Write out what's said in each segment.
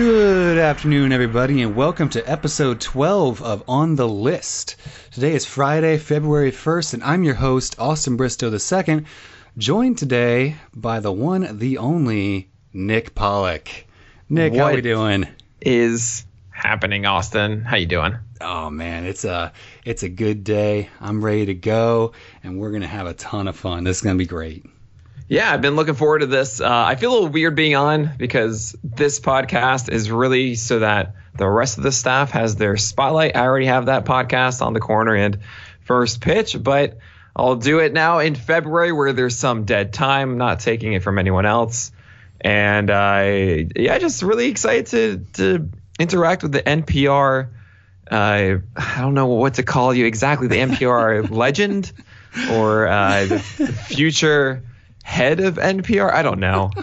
Good afternoon, everybody, and welcome to episode 12 of On the List. Today is Friday, February 1st, and I'm your host, Austin Bristow II, joined today by the one, the only, Nick Pollack. Nick, what how we doing? is happening, Austin? How you doing? Oh man, it's a it's a good day. I'm ready to go, and we're gonna have a ton of fun. This is gonna be great. Yeah, I've been looking forward to this. Uh, I feel a little weird being on because this podcast is really so that the rest of the staff has their spotlight. I already have that podcast on the corner and first pitch, but I'll do it now in February where there's some dead time, not taking it from anyone else. And I, yeah, just really excited to to interact with the NPR. Uh, I don't know what to call you exactly, the NPR legend or uh, the, the future head of NPR. I don't know.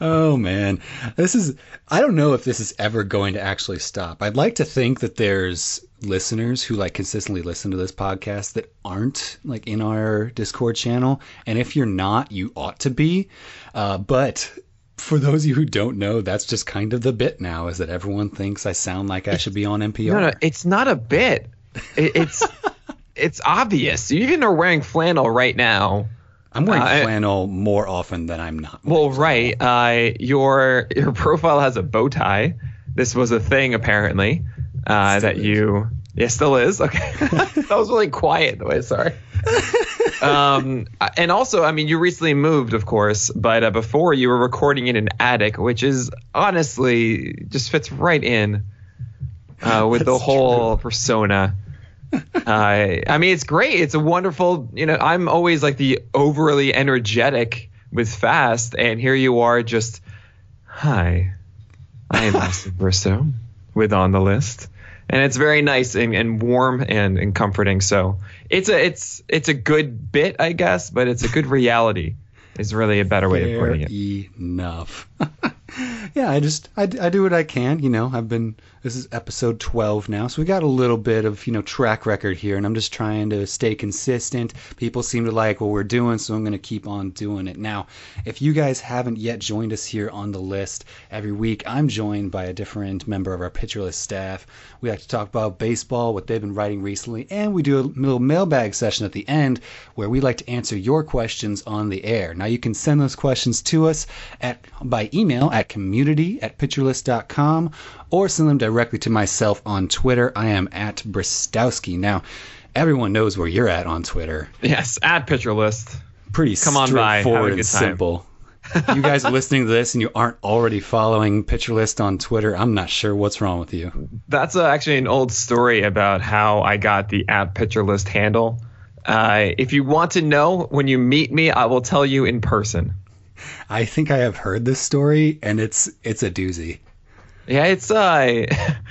Oh man, this is I don't know if this is ever going to actually stop. I'd like to think that there's listeners who like consistently listen to this podcast that aren't like in our Discord channel, and if you're not, you ought to be. Uh, but for those of you who don't know, that's just kind of the bit now is that everyone thinks I sound like I should be on NPR. No, no, it's not a bit. It, it's it's obvious. You even are wearing flannel right now. I'm wearing Uh, flannel more often than I'm not. Well, right. Uh, your your profile has a bow tie. This was a thing apparently uh, that is. you. Yeah, still is. Okay, that was really quiet. The way, sorry. um, and also, I mean, you recently moved, of course, but uh, before you were recording in an attic, which is honestly just fits right in uh, with the whole persona. Uh, I mean, it's great. It's a wonderful, you know, I'm always like the overly energetic with fast, and here you are just, hi, I am Austin Bristow with On the List. And it's very nice and, and warm and, and comforting. So it's a it's it's a good bit, I guess, but it's a good reality. Is really a better way of putting it. enough. yeah, I just I, I do what I can. You know, I've been this is episode 12 now, so we got a little bit of you know track record here, and I'm just trying to stay consistent. People seem to like what we're doing, so I'm going to keep on doing it. Now, if you guys haven't yet joined us here on the list every week, I'm joined by a different member of our Pitcher List staff. We like to talk about baseball, what they've been writing recently, and we do a little mailbag session at the end where we like to answer your questions on the air. Now you can send those questions to us at by email at community at pitcherlist.com or send them directly to myself on Twitter. I am at Bristowski. Now, everyone knows where you're at on Twitter. Yes, add Pitcher List. Pretty Come on straightforward and simple. you guys are listening to this and you aren't already following Pitcher List on Twitter. I'm not sure what's wrong with you. That's uh, actually an old story about how I got the app Pitcher List handle. Uh, if you want to know when you meet me, I will tell you in person. I think I have heard this story and it's it's a doozy. Yeah, it's uh,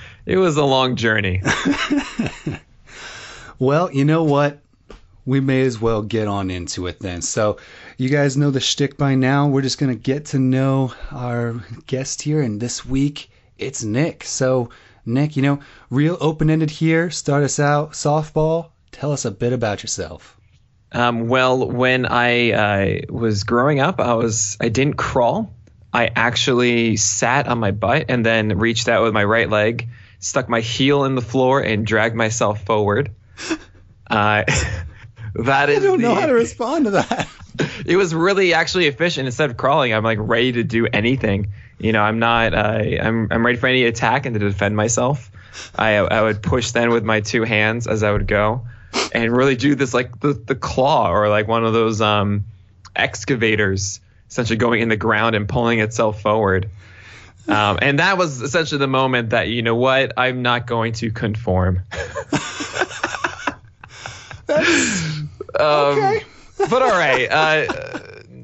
it was a long journey. Well, you know what? We may as well get on into it then. So, you guys know the shtick by now. We're just going to get to know our guest here, and this week it's Nick. So, Nick, you know, real open ended here. Start us out. Softball. Tell us a bit about yourself. Um, well, when I uh, was growing up, I was I didn't crawl. I actually sat on my butt and then reached out with my right leg, stuck my heel in the floor, and dragged myself forward. Uh, that is. I don't know the- how to respond to that. it was really actually efficient. Instead of crawling, I'm like ready to do anything. You know, I'm not. Uh, I'm I'm ready for any attack and to defend myself. I I would push then with my two hands as I would go, and really do this like the the claw or like one of those um excavators, essentially going in the ground and pulling itself forward. Um, and that was essentially the moment that you know what I'm not going to conform. um, Okay. but all right. Uh,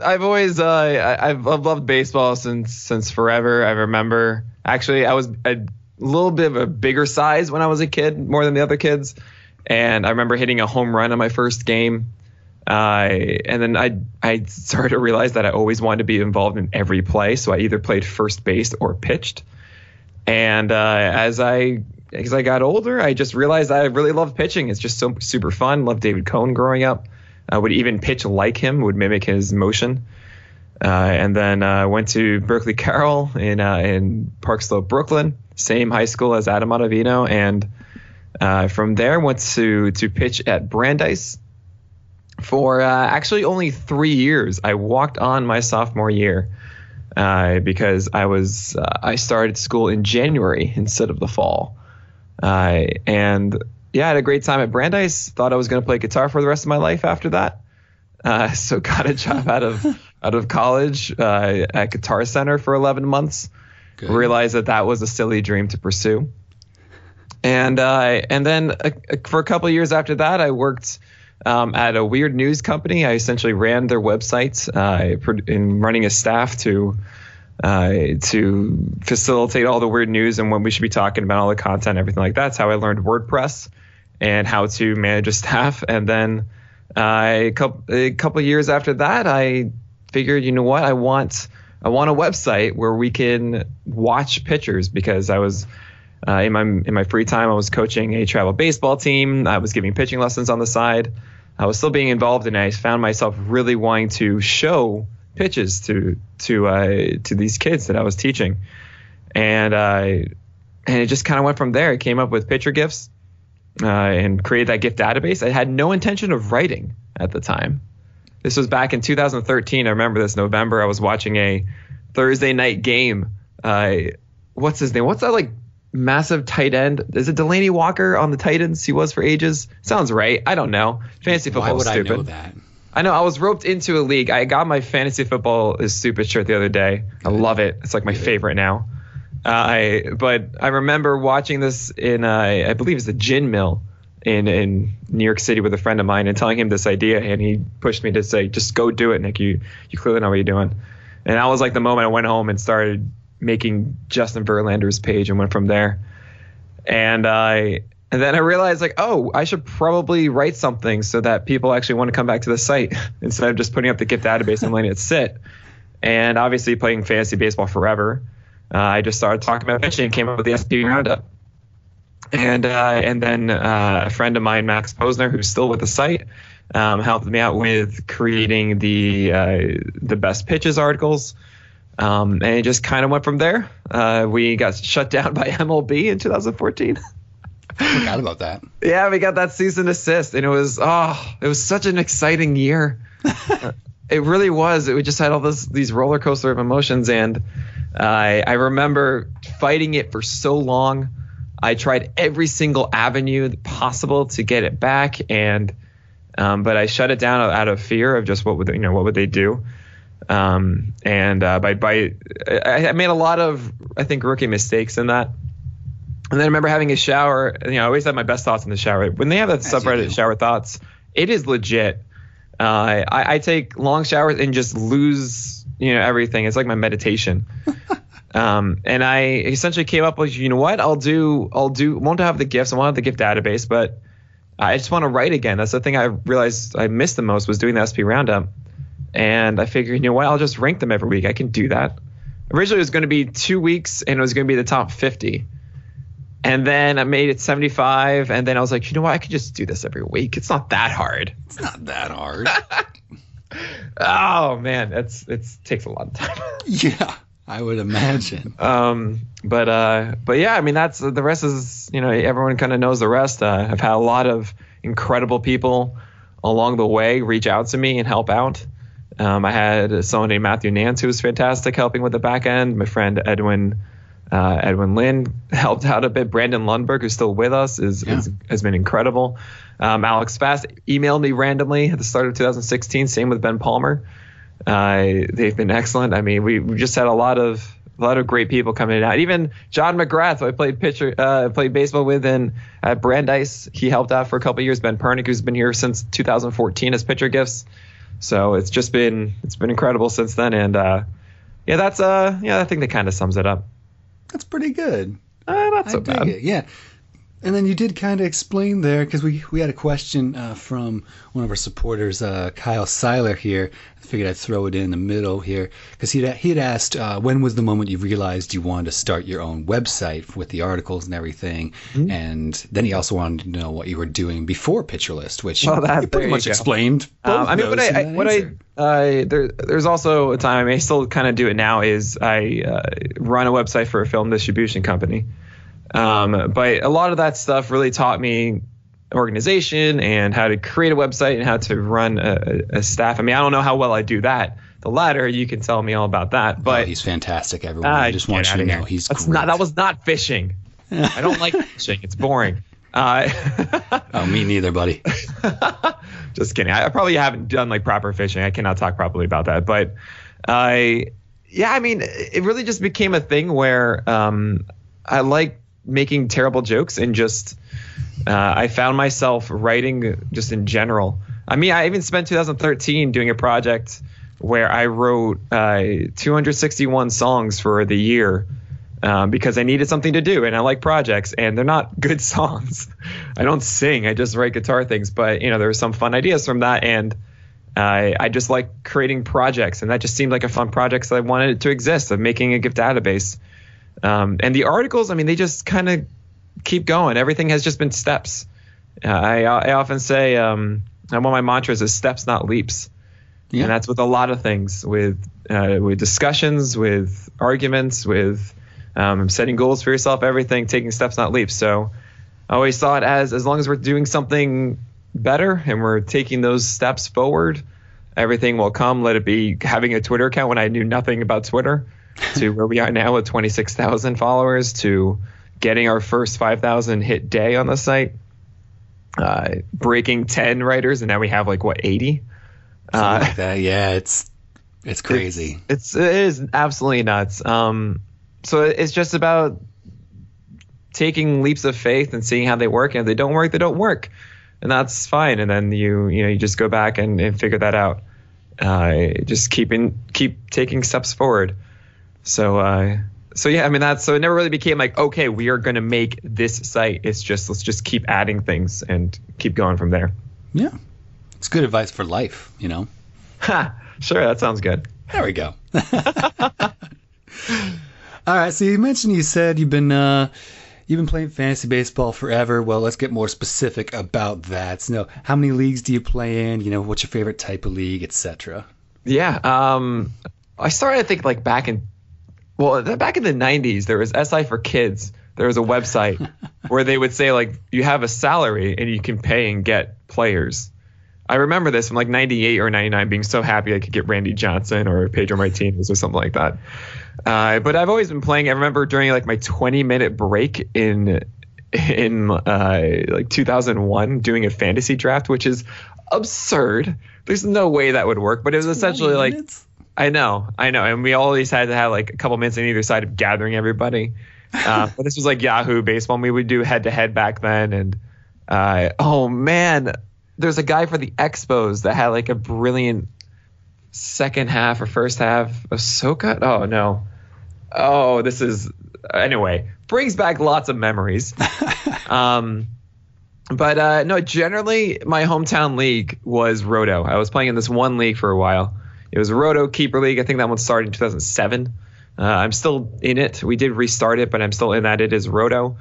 I've always uh, I, I've, I've loved baseball since since forever. I remember actually I was a little bit of a bigger size when I was a kid, more than the other kids, and I remember hitting a home run on my first game. Uh, and then I I started to realize that I always wanted to be involved in every play, so I either played first base or pitched. And uh, as I as I got older, I just realized I really loved pitching. It's just so super fun. Loved David Cone growing up. I would even pitch like him, would mimic his motion. Uh, and then uh, went to Berkeley Carroll in uh, in Park Slope, Brooklyn, same high school as Adam Ottavino, and uh, from there went to to pitch at Brandeis for uh, actually only three years. I walked on my sophomore year uh, because I was uh, I started school in January instead of the fall, uh, and yeah, I had a great time at Brandeis. Thought I was going to play guitar for the rest of my life after that. Uh, so got a job out of out of college uh, at Guitar Center for 11 months. Good. Realized that that was a silly dream to pursue. And uh, and then for a couple of years after that, I worked um, at a weird news company. I essentially ran their websites uh, in running a staff to uh, to facilitate all the weird news and what we should be talking about, all the content, everything like that. That's how I learned WordPress and how to manage a staff. And then uh, a couple a couple years after that, I figured, you know what, I want I want a website where we can watch pictures because I was uh, in my in my free time I was coaching a travel baseball team. I was giving pitching lessons on the side. I was still being involved, and I found myself really wanting to show pitches to to uh, to these kids that I was teaching, and uh, and it just kind of went from there. I came up with picture gifts uh, and created that gift database. I had no intention of writing at the time. This was back in 2013. I remember this November. I was watching a Thursday night game. Uh, what's his name? What's that like massive tight end? Is it Delanie Walker on the Titans? He was for ages. Sounds right. I don't know. Fantasy football Why would is stupid. I know that? I know I was roped into a league. I got my fantasy football is stupid shirt the other day. I love it. It's like my favorite now. Uh, I but I remember watching this in uh, I believe it's a gin mill in in New York City with a friend of mine and telling him this idea and he pushed me to say just go do it Nick you you clearly know what you're doing and that was like the moment I went home and started making Justin Verlander's page and went from there. And I and then I realized like oh I should probably write something so that people actually want to come back to the site instead of just putting up the gift database and letting it sit. And obviously playing fantasy baseball forever uh, I just started talking about pitching and came up with the SP roundup. And uh, and then uh, a friend of mine, Max Posner, who's still with the site, um, helped me out with creating the uh, the best pitches articles. Um, and it just kind of went from there. Uh, we got shut down by MLB in 2014. Forgot about that. yeah, we got that season and desist, and it was oh, it was such an exciting year. it really was. It we just had all this these roller coaster of emotions, and I I remember fighting it for so long. I tried every single avenue possible to get it back, and um, but I shut it down out of fear of just what would you know what would they do. Um, and uh, by by I, I made a lot of I think rookie mistakes in that. And then I remember having a shower. You know, I always have my best thoughts in the shower. When they have that As subreddit shower thoughts, it is legit. Uh, I, I take long showers and just lose, you know, everything. It's like my meditation. um, and I essentially came up with, you know what? I'll do, I'll do. Won't have the gifts. I won't have the gift database, but I just want to write again. That's the thing I realized I missed the most was doing the SP roundup. And I figured, you know what? I'll just rank them every week. I can do that. Originally, it was going to be two weeks, and it was going to be the top 50. And then I made it 75. And then I was like, you know what? I could just do this every week. It's not that hard. It's not that hard. oh man, it's it's takes a lot of time. yeah, I would imagine. Um, but uh, but yeah, I mean that's the rest is you know everyone kind of knows the rest. Uh, I've had a lot of incredible people along the way reach out to me and help out. Um, I had someone named Matthew Nance who was fantastic helping with the back end. My friend Edwin uh, Edwin Lynn helped out a bit. Brandon Lundberg, who's still with us, is, Yeah. is has been incredible. Um, Alex Fast emailed me randomly at the start of 2016. Same with Ben Palmer. Uh, they've been excellent. I mean, we, we just had a lot of a lot of great people coming in and out. Even John McGrath, who I played pitcher, uh, played baseball with in at Brandeis, he helped out for a couple of years. Ben Pernick, who's been here since 2014 as pitcher gifts. So it's just been it's been incredible since then. And uh, yeah, that's uh yeah, I think that kind of sums it up. That's pretty good. Uh, not so bad. it. Yeah. And then you did kind of explain there because we, we had a question uh, from one of our supporters, uh, Kyle Seiler here. I figured I'd throw it in the middle here because he'd, he'd asked uh, when was the moment you realized you wanted to start your own website with the articles and everything. Mm-hmm. And then he also wanted to know what you were doing before Pitcher List, which Well, that- you pretty much go. explained. Um, I mean, what I, I what answer. I there there's also a time I may still kind of do it now is I uh, run a website for a film distribution company. Um, but a lot of that stuff really taught me organization and how to create a website and how to run a, a staff. I mean, I don't know how well I do that. The latter, you can tell me all about that. Oh, But he's fantastic, everyone. Ah, I just want you to know he's That's great. not that was not fishing. I don't like fishing. It's boring. Uh, oh, me neither, buddy. just kidding. I, I probably haven't done like proper fishing. I cannot talk properly about that. But I, yeah, I mean, it really just became a thing where um, I like making terrible jokes and just uh, I found myself writing just in general. I mean, I even spent 2013 doing a project where I wrote uh, 261 songs for the year um, because I needed something to do and I like projects and they're not good songs. I don't sing, I just write guitar things, but you know, there were some fun ideas from that and I I just like creating projects and that just seemed like a fun project so I wanted it to exist of making a gift database. Um, and the articles, I mean, they just kind of keep going. Everything has just been steps. Uh, I, I often say um, one of my mantras is steps, not leaps. Yeah. And that's with a lot of things, with uh, with discussions, with arguments, with um, setting goals for yourself, everything, taking steps, not leaps. So I always saw it as as long as we're doing something better and we're taking those steps forward, everything will come. Let it be having a Twitter account when I knew nothing about Twitter, to where we are now with 26,000 followers, to getting our first 5,000 hit day on the site, uh, breaking 10 writers, and now we have like what 80. Something Uh, like that. Yeah, it's it's crazy. It's it is absolutely nuts. Um, so it's just about taking leaps of faith and seeing how they work. And if they don't work, they don't work, and that's fine. And then you you know you just go back and, and figure that out. Uh, just keeping keep taking steps forward. So uh, so yeah, I mean that's so it never really became like okay, we are going to make this site. It's just let's just keep adding things and keep going from there. Yeah, it's good advice for life. You know. Ha, sure, that sounds good. There we go. All right. So you mentioned you said you've been uh, you've been playing fantasy baseball forever. Well, let's get more specific about that. So, how many leagues do you play in? You know, what's your favorite type of league, etc. Yeah. Um, I started, I think, like back in, well, back in the 90s, there was SI for Kids. There was a website where they would say, like, you have a salary and you can pay and get players. I remember this from like 98 or 99 being so happy I could get Randy Johnson or Pedro Martinez or something like that. Uh, but I've always been playing. I remember during like my 20 minute break in in uh, like 2001 doing a fantasy draft, which is absurd. There's no way that would work, but it was essentially like I know, I know, and we always had to have like a couple minutes on either side of gathering everybody. Uh, but this was like Yahoo Baseball. and We would do head to head back then, and uh, oh man, there's a guy for the Expos that had like a brilliant second half or first half of Soka. Oh no, oh this is anyway brings back lots of memories. um, but uh, no, generally my hometown league was Roto. I was playing in this one league for a while. It was Roto Keeper League. I think that one started in 2007. Uh, I'm still in it. We did restart it, but I'm still in that. It is Roto.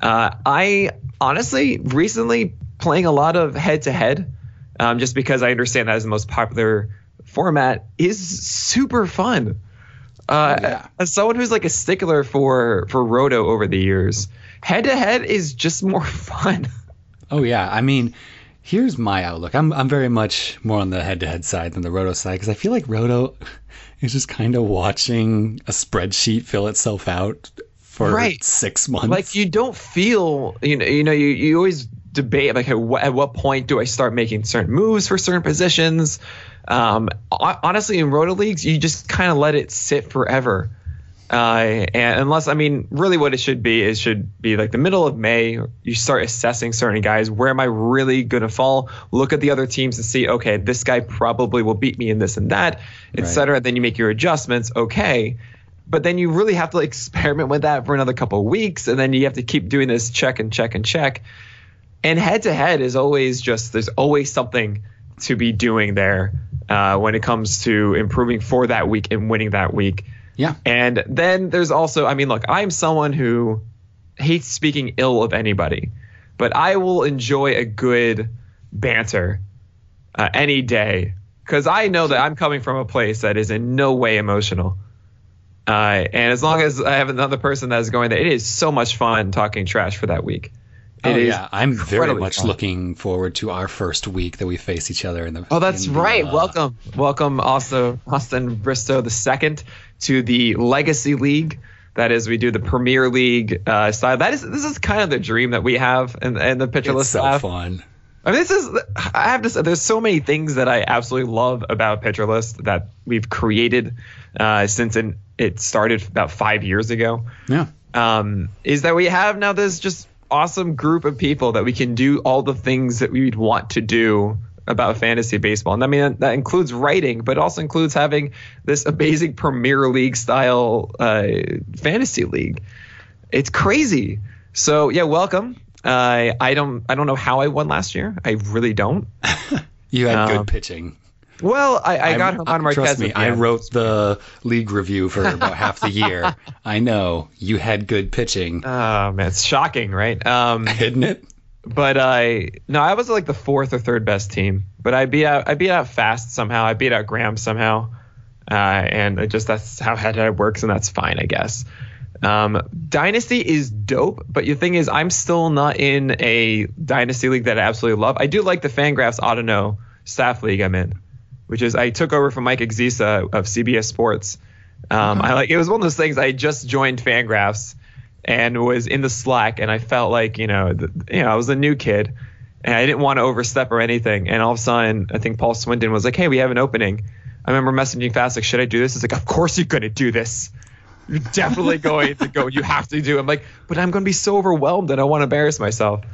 Uh, I honestly recently playing a lot of head to head, just because I understand that is the most popular format, is super fun. Uh, yeah. As someone who's like a stickler for for Roto over the years, head to head is just more fun. Oh yeah, I mean, here's my outlook. I'm I'm very much more on the head to head side than the Roto side because I feel like Roto is just kind of watching a spreadsheet fill itself out for right. six months. Like you don't feel you know you know you you always debate like at what, at what point do I start making certain moves for certain positions um, honestly, in roto leagues, you just kind of let it sit forever. Uh, and unless, I mean, really what it should be is should be like the middle of May, you start assessing certain guys. Where am I really going to fall? Look at the other teams and see, okay, this guy probably will beat me in this and that, etc. Right. Then you make your adjustments. Okay. But then you really have to like experiment with that for another couple of weeks. And then you have to keep doing this check and check and check. And head to head is always just, there's always something to be doing there uh, when it comes to improving for that week and winning that week. Yeah. And then there's also, I mean, look, I'm someone who hates speaking ill of anybody, but I will enjoy a good banter uh, any day because I know that I'm coming from a place that is in no way emotional. Uh, and as long as I have another person that is going there, it is so much fun talking trash for that week. It oh, yeah, I'm very much fun. looking forward to our first week that we face each other in the. Oh, that's right. Uh, welcome, welcome, also Austin Bristow the second to the Legacy League. That is, we do the Premier League uh, style. That is, this is kind of the dream that we have, and and the pitcher list. so staff. fun. I mean, this is. I have to say, there's so many things that I absolutely love about Pitcher List that we've created uh, since it, it started about five years ago. Yeah. Um, is that we have now this just awesome group of people that we can do all the things that we'd want to do about fantasy baseball. And I mean, that includes writing, but also includes having this amazing Premier League style uh, fantasy league. It's crazy. So yeah, welcome. Uh, I don't I don't know how I won last year. I really don't. you had um, good pitching. Well, I, I got German Marquez. Trust me, I wrote the league review for about half the year. I know you had good pitching. Oh man, it's shocking, right? Um, Isn't it? But I no, I was like the fourth or third best team. But I beat out I beat out fast somehow. I beat out Graham somehow, uh, and it just that's how head to head works, and that's fine, I guess. Um, Dynasty is dope, but the thing is, I'm still not in a Dynasty league that I absolutely love. I do like the Fangraphs Auto staff league I'm in which is I took over from Mike Axisa of CBS Sports. Um, I like it was one of those things. I just joined Fangraphs and was in the Slack, and I felt like you know, the, you know, I was a new kid, and I didn't want to overstep or anything. And all of a sudden, I think Paul Swydan was like, "Hey, we have an opening." I remember messaging fast like, "Should I do this?" It's like, "Of course you're going to do this. You're definitely going to go. You have to do." It. I'm like, "But I'm going to be so overwhelmed, and I want to embarrass myself."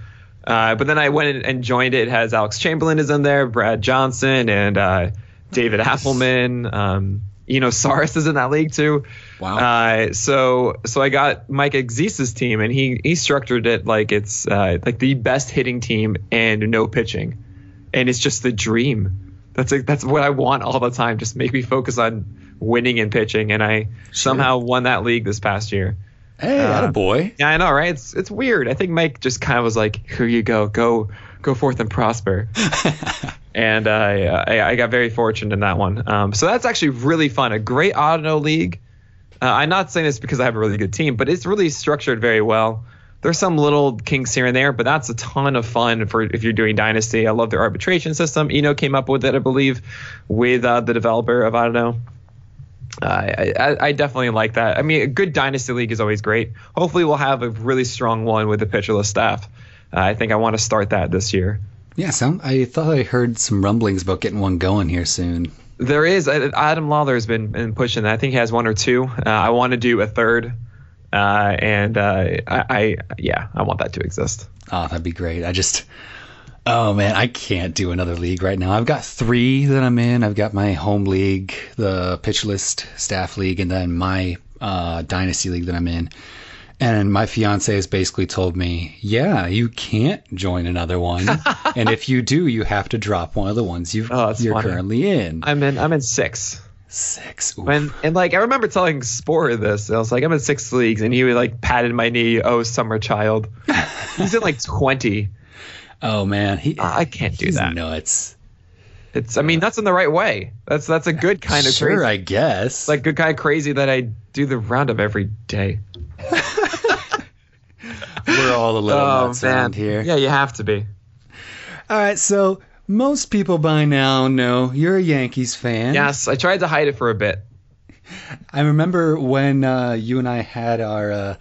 Uh, but then I went and joined it. it. Has Alex Chamberlain is in there, Brad Johnson, and uh, David Appelman Um, you know, Sarris is in that league too. Wow. Uh, so so I got Mike Axisa's team, and he he structured it like it's uh, like the best hitting team and no pitching, and it's just the dream. That's like that's what I want all the time. Just make me focus on winning and pitching, and I sure. somehow won that league this past year. Hey, uh, boy. Yeah, I know, right? It's it's weird. I think Mike just kind of was like, "Here you go, go go forth and prosper." and uh, I, I, got very fortunate in that one. Um, so that's actually really fun. A great auto league. Uh, I'm not saying this because I have a really good team, but it's really structured very well. There's some little kinks here and there, but that's a ton of fun for if you're doing Dynasty. I love their arbitration system. Eno came up with it, I believe, with uh, the developer of I know. Uh, I, I, definitely like that. I mean, a good dynasty league is always great. Hopefully, we'll have a really strong one with the Pitcher List staff. Uh, I think I want to start that this year. Yeah, sound. I thought I heard some rumblings about getting one going here soon. There is. Adam Lawler has been, been pushing that. I think he has one or two. Uh, I want to do a third, uh, and uh, I, I, yeah, I want that to exist. Oh, that'd be great. I just, oh man, I can't do another league right now. I've got three that I'm in. I've got my home league, the pitch list staff league, and then my uh, dynasty league that I'm in. And my fiance has basically told me, yeah, you can't join another one. and if you do, you have to drop one of the ones you oh, you're funny. currently in. I'm in I'm in six. Six. Oof. And and like I remember telling Spore this. and I was like, I'm in six leagues, and he would like patted my knee. Oh, summer child. He's in like twenty. oh man, he. I can't do that. Nuts. It's I mean that's in the right way. That's that's a good kind of sure, crazy. I guess. It's like good kind of crazy that I do the roundup every day. we're all a little Oh nuts man, around here. yeah, you have to be. All right, so most people by now know you're a Yankees fan. Yes, I tried to hide it for a bit. I remember when uh, you and I had our uh,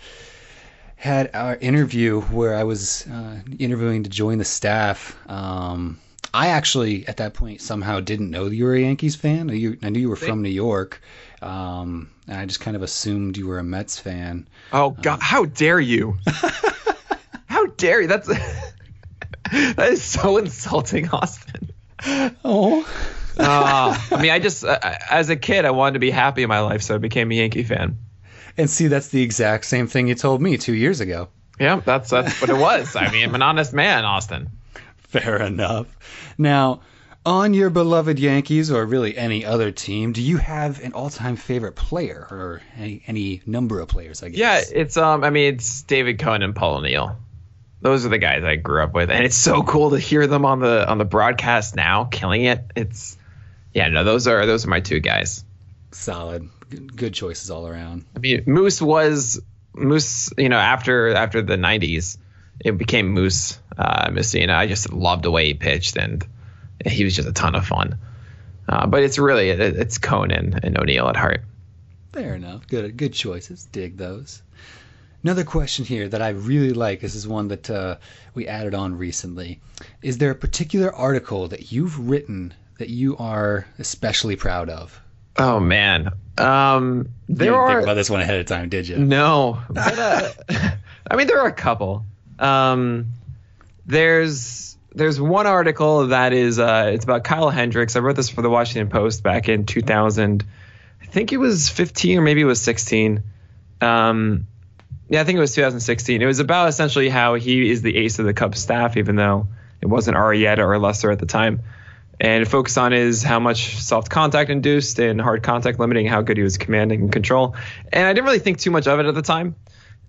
had our interview where I was uh, interviewing to join the staff. Um, I actually at that point somehow didn't know you were a Yankees fan. I knew, I knew you were from New York, um, and I just kind of assumed you were a Mets fan. Oh God, how dare you? how dare you? That's that is so insulting, Austin. Oh, Uh, I mean, I just uh, as a kid, I wanted to be happy in my life, so I became a Yankee fan. and see, that's the exact same thing you told me two years ago. Yeah, that's that's what it was. I mean, I'm an honest man, Austin. Fair enough. Now, on your beloved Yankees, or really any other team, do you have an all-time favorite player, or any, any number of players? I guess. Yeah, it's um, I mean, it's David Cone and Paul O'Neill. Those are the guys I grew up with, and it's so cool to hear them on the on the broadcast now, killing it. It's yeah, no, those are those are my two guys. solid. Good, choices all around. I mean, Moose was Moose. You know, after after the '90s, it became Moose uh, Mussina. I just loved the way he pitched, and he was just a ton of fun. Uh, but it's really it, it's Conan and O'Neill at heart. Fair enough. Good, good choices. Dig those. Another question here that I really like. This is one that uh, we added on recently. Is there a particular article that you've written that you are especially proud of? Oh man, um, You there didn't are think about this one ahead of time, did you? No, but, uh, I mean there are a couple. Um, there's there's one article that is uh, it's about Kyle Hendricks. I wrote this for the Washington Post back in 2000. I think it was 15 or maybe it was 16. Um, yeah, I think it was 2016. It was about essentially how he is the ace of the Cubs staff, even though it wasn't Arrieta or Lester at the time. And it focused on is how much soft contact induced and hard contact limiting, how good he was commanding and control. And I didn't really think too much of it at the time.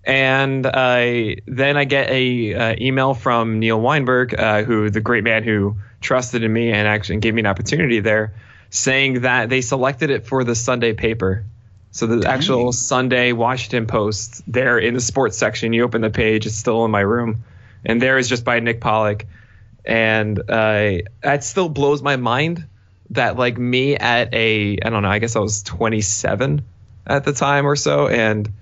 And uh, then I get a uh, email from Neil Weinberg, uh, who the great man who trusted in me and actually gave me an opportunity there, saying that they selected it for the Sunday paper. So the actual Sunday Washington Post, there in the sports section, you open the page, it's still in my room, and there is just by Nick Pollack, and uh, that still blows my mind that like me at a I don't know, I guess I was 27 at the time or so, and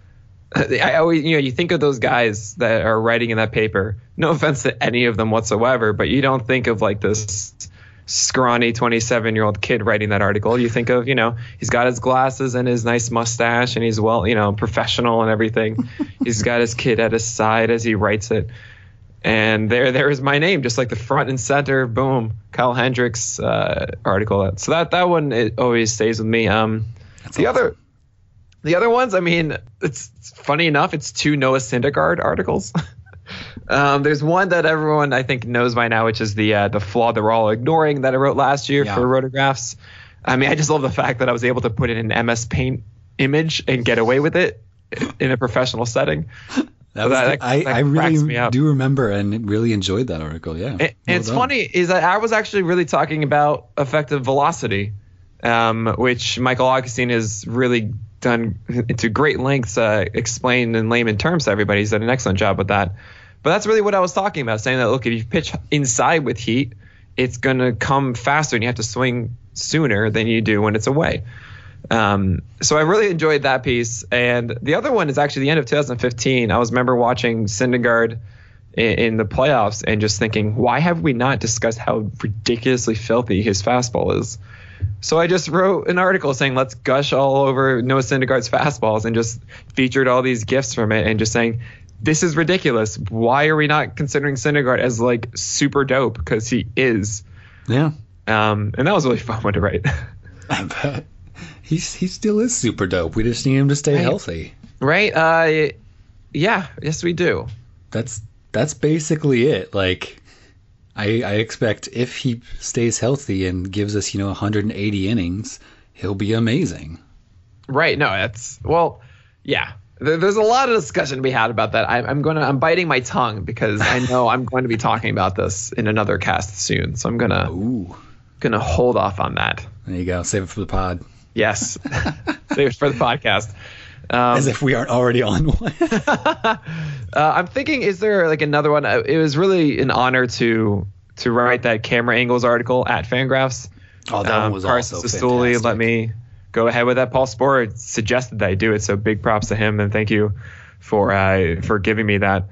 I always, you know, you think of those guys that are writing in that paper. No offense to any of them whatsoever, but you don't think of like this scrawny 27 year old kid writing that article. You think of, you know, he's got his glasses and his nice mustache and he's well, you know, professional and everything. he's got his kid at his side as he writes it. And there, there is my name, just like the front and center. Boom, Kyle Hendricks uh, article. So that that one it always stays with me. Um, the other, the other ones, I mean, it's, it's funny enough. It's two Noah Syndergaard articles. um, there's one that everyone I think knows by now, which is the uh, the flaw that we're all ignoring that I wrote last year Yeah. for Rotographs. I mean, I just love the fact that I was able to put in an MS Paint image and get away with it in a professional setting. That was That- the- I, that I really me up. do remember and really enjoyed that article. Yeah. And, Well it's done. funny is that I was actually really talking about effective velocity, um, which Michael Augustine is really done to great lengths, uh, explained in layman terms to everybody. He's done an excellent job with that. But that's really what I was talking about, saying that look, if you pitch inside with heat, it's going to come faster, and you have to swing sooner than you do when it's away. Um, so I really enjoyed that piece. And the other one is actually the end of 2015. I was remember watching Syndergaard in, in the playoffs and just thinking, why have we not discussed how ridiculously filthy his fastball is? So I just wrote an article saying, let's gush all over Noah Syndergaard's fastballs and just featured all these gifts from it and just saying, this is ridiculous. Why are we not considering Syndergaard as like super dope? Because he is. Yeah. Um, and that was a really fun one to write. I bet. He's, he still is super dope. We just need him to stay Right. healthy. right? Uh, yeah, yes, we do. That's that's basically it. Like I I expect if he stays healthy and gives us, you know, 180 innings, he'll be amazing. Right. No, that's well, yeah. There, there's a lot of discussion to be had about that. I, I'm going to I'm biting my tongue because I know I'm going to be talking about this in another cast soon. So I'm gonna Ooh, gonna hold off on that. there you go. Save it for the pod. Yes, save it for the podcast. Um, As if we aren't already on one. uh, I'm thinking, is there like another one? Uh, It was really an honor to to write that camera angles article at Fangraphs. oh, that one was Carson also Cistulli fantastic. let me go ahead with that. Paul Sporer suggested that I do it, so big props to him and thank you for uh, for giving me that.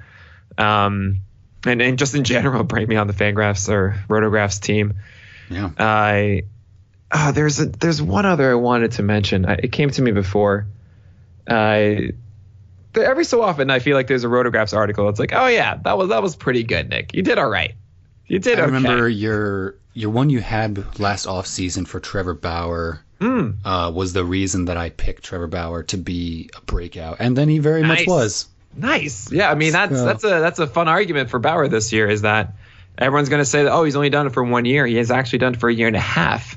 Um, and, and just in general, bring me on the Fangraphs or Rotographs team. Yeah. I uh, there's a, there's one other I wanted to mention. I, it came to me before. I there- every so often I feel like there's a Rotographs article. It's like, oh yeah, that was that was pretty good, Nick. You did all right. You did I okay. remember your your one you had last off season for Trevor Bauer Mm. uh, was the reason that I picked Trevor Bauer to be a breakout, and then he very much was. Nice. Yeah, I mean that's So- that's a that's a fun argument for Bauer this year is that everyone's going to say that oh he's only done it for one year. He has actually done it for a year and a half.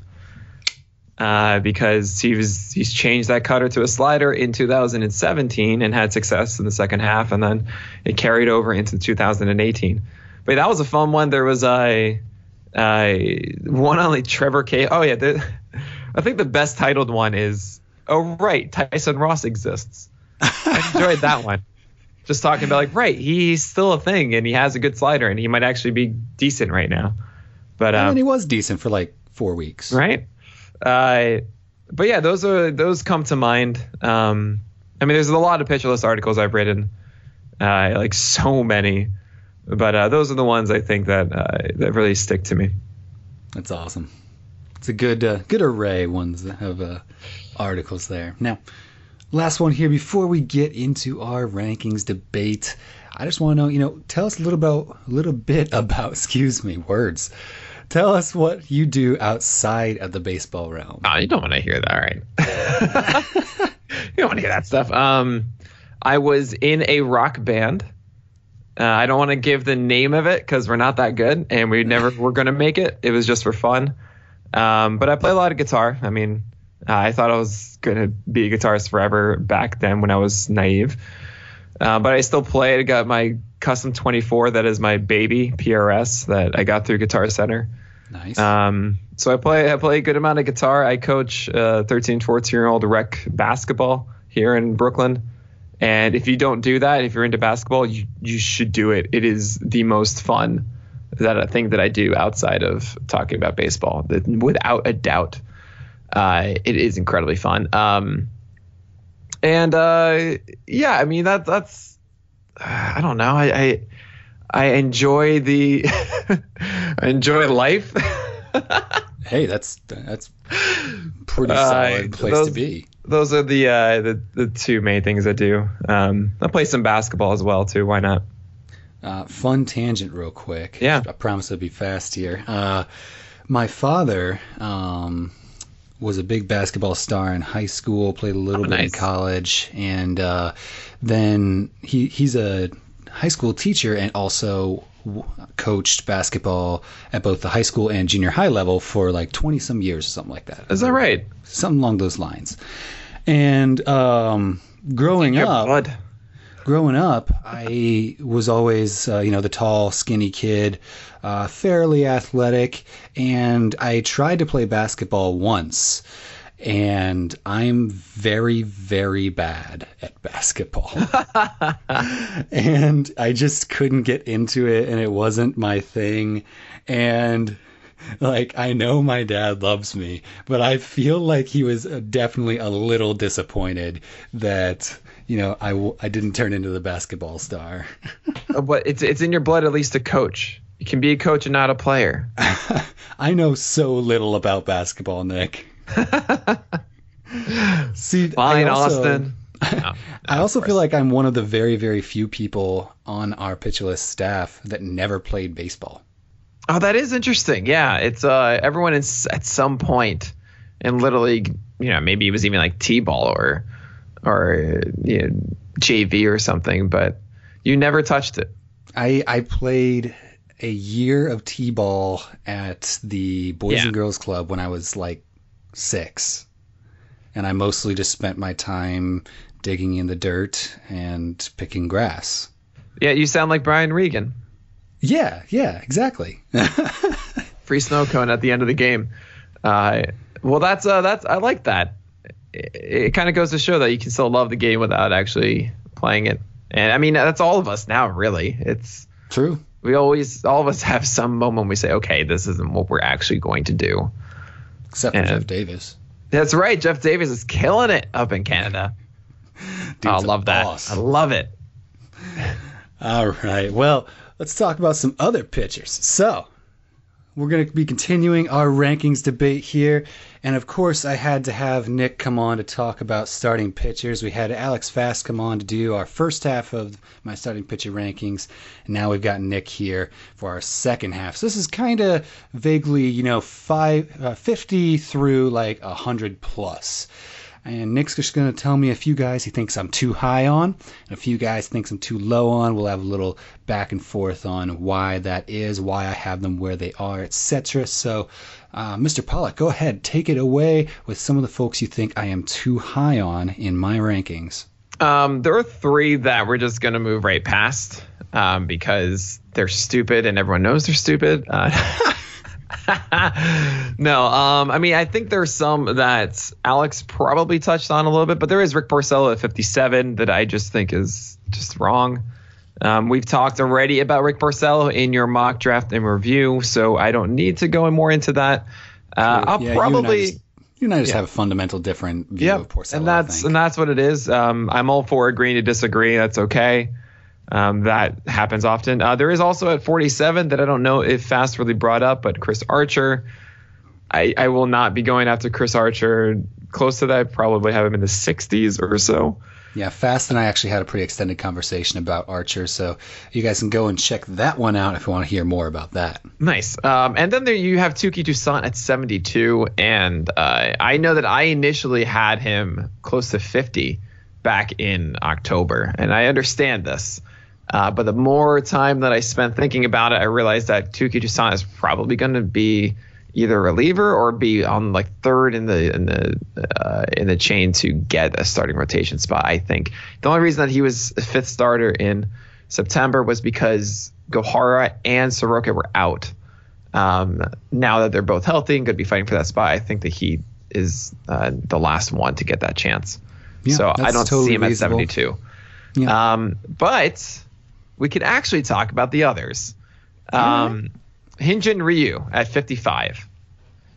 Uh, because he was he's changed that cutter to a slider in 2017 and had success in the second half, and then it carried over into 2018. But that was a fun one. There was a, a one on like Trevor K. Oh yeah, the, I think the best titled one is oh right Tyson Ross exists. I enjoyed that one. Just talking about like, right, he's still a thing and he has a good slider and he might actually be decent right now. But and um, he was decent for like four weeks. right, uh, but yeah, those are those come to mind. Um, I mean, there's a lot of pitcher list articles I've written, uh, like so many, but uh, those are the ones I think that uh, that really stick to me. That's awesome. It's a good uh, good array ones that have uh, articles there. Now, last one here before we get into our rankings debate. I just want to know, you know, tell us a little about a little bit about, excuse me, words. Tell us what you do outside of the baseball realm. Oh, you don't want to hear that, right? you don't want to hear that stuff. Um, I was in a rock band. Uh, I don't want to give the name of it because we're not that good, and we never were going to make it. It was just for fun. Um, but I play a lot of guitar. I mean, uh, I thought I was going to be a guitarist forever back then when I was naive. Uh, but I still play. I got my custom 24 that is my baby PRS that I got through Guitar Center. Nice. Um, so I play I play a good amount of guitar. I coach uh, 13, 14 year old rec basketball here in Brooklyn. And if you don't do that, if you're into basketball, you you should do it. It is the most fun that a thing that I do outside of talking about baseball. That without a doubt, uh, it is incredibly fun. Um, and uh, yeah, I mean that that's I don't know. I I, I enjoy the enjoy life. hey, that's that's pretty Uh, solid place those- to be. Those are the uh, the the two main things I do. Um, I play some basketball as well too. Why not? Uh, fun tangent, real quick. Yeah. I promise to be fast here. Uh, my father um, was a big basketball star in high school. Played a little Oh, bit in college, and uh, then he he's a high school teacher and also coached basketball at both the high school and junior high level for like 20 some years or something like that. Is that right? Something along those lines. And um, growing Your up, blood. growing up, I was always, uh, you know, the tall, skinny kid, uh, fairly athletic, and I tried to play basketball once, and I'm very, very bad at basketball. and I just couldn't get into it, and it wasn't my thing. And like I know my dad loves me, but I feel like he was uh, definitely a little disappointed that you know I, w- I didn't turn into the basketball star. But it's it's in your blood at least to coach. You can be a coach and not a player. I know so little about basketball, Nick. See, Fine, I also, Austin. No, I also feel like I'm one of the very, very few people on our pitch list staff that never played baseball. Oh, that is interesting. Yeah, it's uh everyone is at some point in little league. You know, maybe it was even like t-ball or or you know, JV or something, but you never touched it. I I played a year of t-ball at the Boys Yeah. and Girls Club when I was like six. and I mostly just spent my time digging in the dirt and picking grass. Yeah, you sound like Brian Regan. Yeah, yeah, exactly. Free snow cone at the end of the game. Uh, well, that's uh, that's I like that. It, it kind of goes to show that you can still love the game without actually playing it. And I mean, that's all of us now, really. It's true. We always, all of us have some moment we say, okay, this isn't what we're actually going to do. Except for and Jeff Davis. That's right. Jeff Davis is killing it up in Canada. Oh, I love that. Boss. I love it. All right. Well, let's talk about some other pitchers. So, we're going to be continuing our rankings debate here. And of course, I had to have Nick come on to talk about starting pitchers. We had Alex Fast come on to do our first half of my starting pitcher rankings. And now we've got Nick here for our second half. So this is kind of vaguely, you know, five, uh, 50 through like 100 plus. And Nick's just going to tell me a few guys he thinks I'm too high on, and a few guys thinks I'm too low on. We'll have a little back and forth on why that is, why I have them where they are, etc. So, uh, Mr. Pollack, go ahead, take it away with some of the folks you think I am too high on in my rankings. Um, there are three that we're just going to move right past um, because they're stupid and everyone knows they're stupid. Uh, no, um, I mean, I think there's some that Alex probably touched on a little bit, but there is Rick Porcello at 57 that I just think is just wrong. Um, we've talked already about Rick Porcello in your mock draft and review, so I don't need to go in more into that. Uh, I'll yeah, probably. You and I just yeah. have a fundamental different view yep. of Porcello. And that's and that's what it is. Um, I'm all for agreeing to disagree. That's okay. Um, that happens often. Uh, there is also at 47 that I don't know if Fast really brought up, but Chris Archer. I, I will not be going after Chris Archer. Close to that, I probably have him in the 60s or so. Yeah, Fast and I actually had a pretty extended conversation about Archer, so you guys can go and check that one out if you want to hear more about that. Nice. Um, and then there you have Touki Toussaint at 72, and uh, I know that I initially had him close to 50 back in October, and I understand this. Uh, but the more time that I spent thinking about it, I realized that Touki Toussaint is probably going to be either a reliever or be on like third in the in the uh, in the chain to get a starting rotation spot. I think the only reason that he was a fifth starter in September was because Gohara and Soroka were out. Um, now that they're both healthy and going to be fighting for that spot, I think that he is uh, the last one to get that chance. Yeah, so I don't totally see him reasonable. at 72. Yeah. Um, but we could actually talk about the others. Um, Hyunjin Ryu at 55.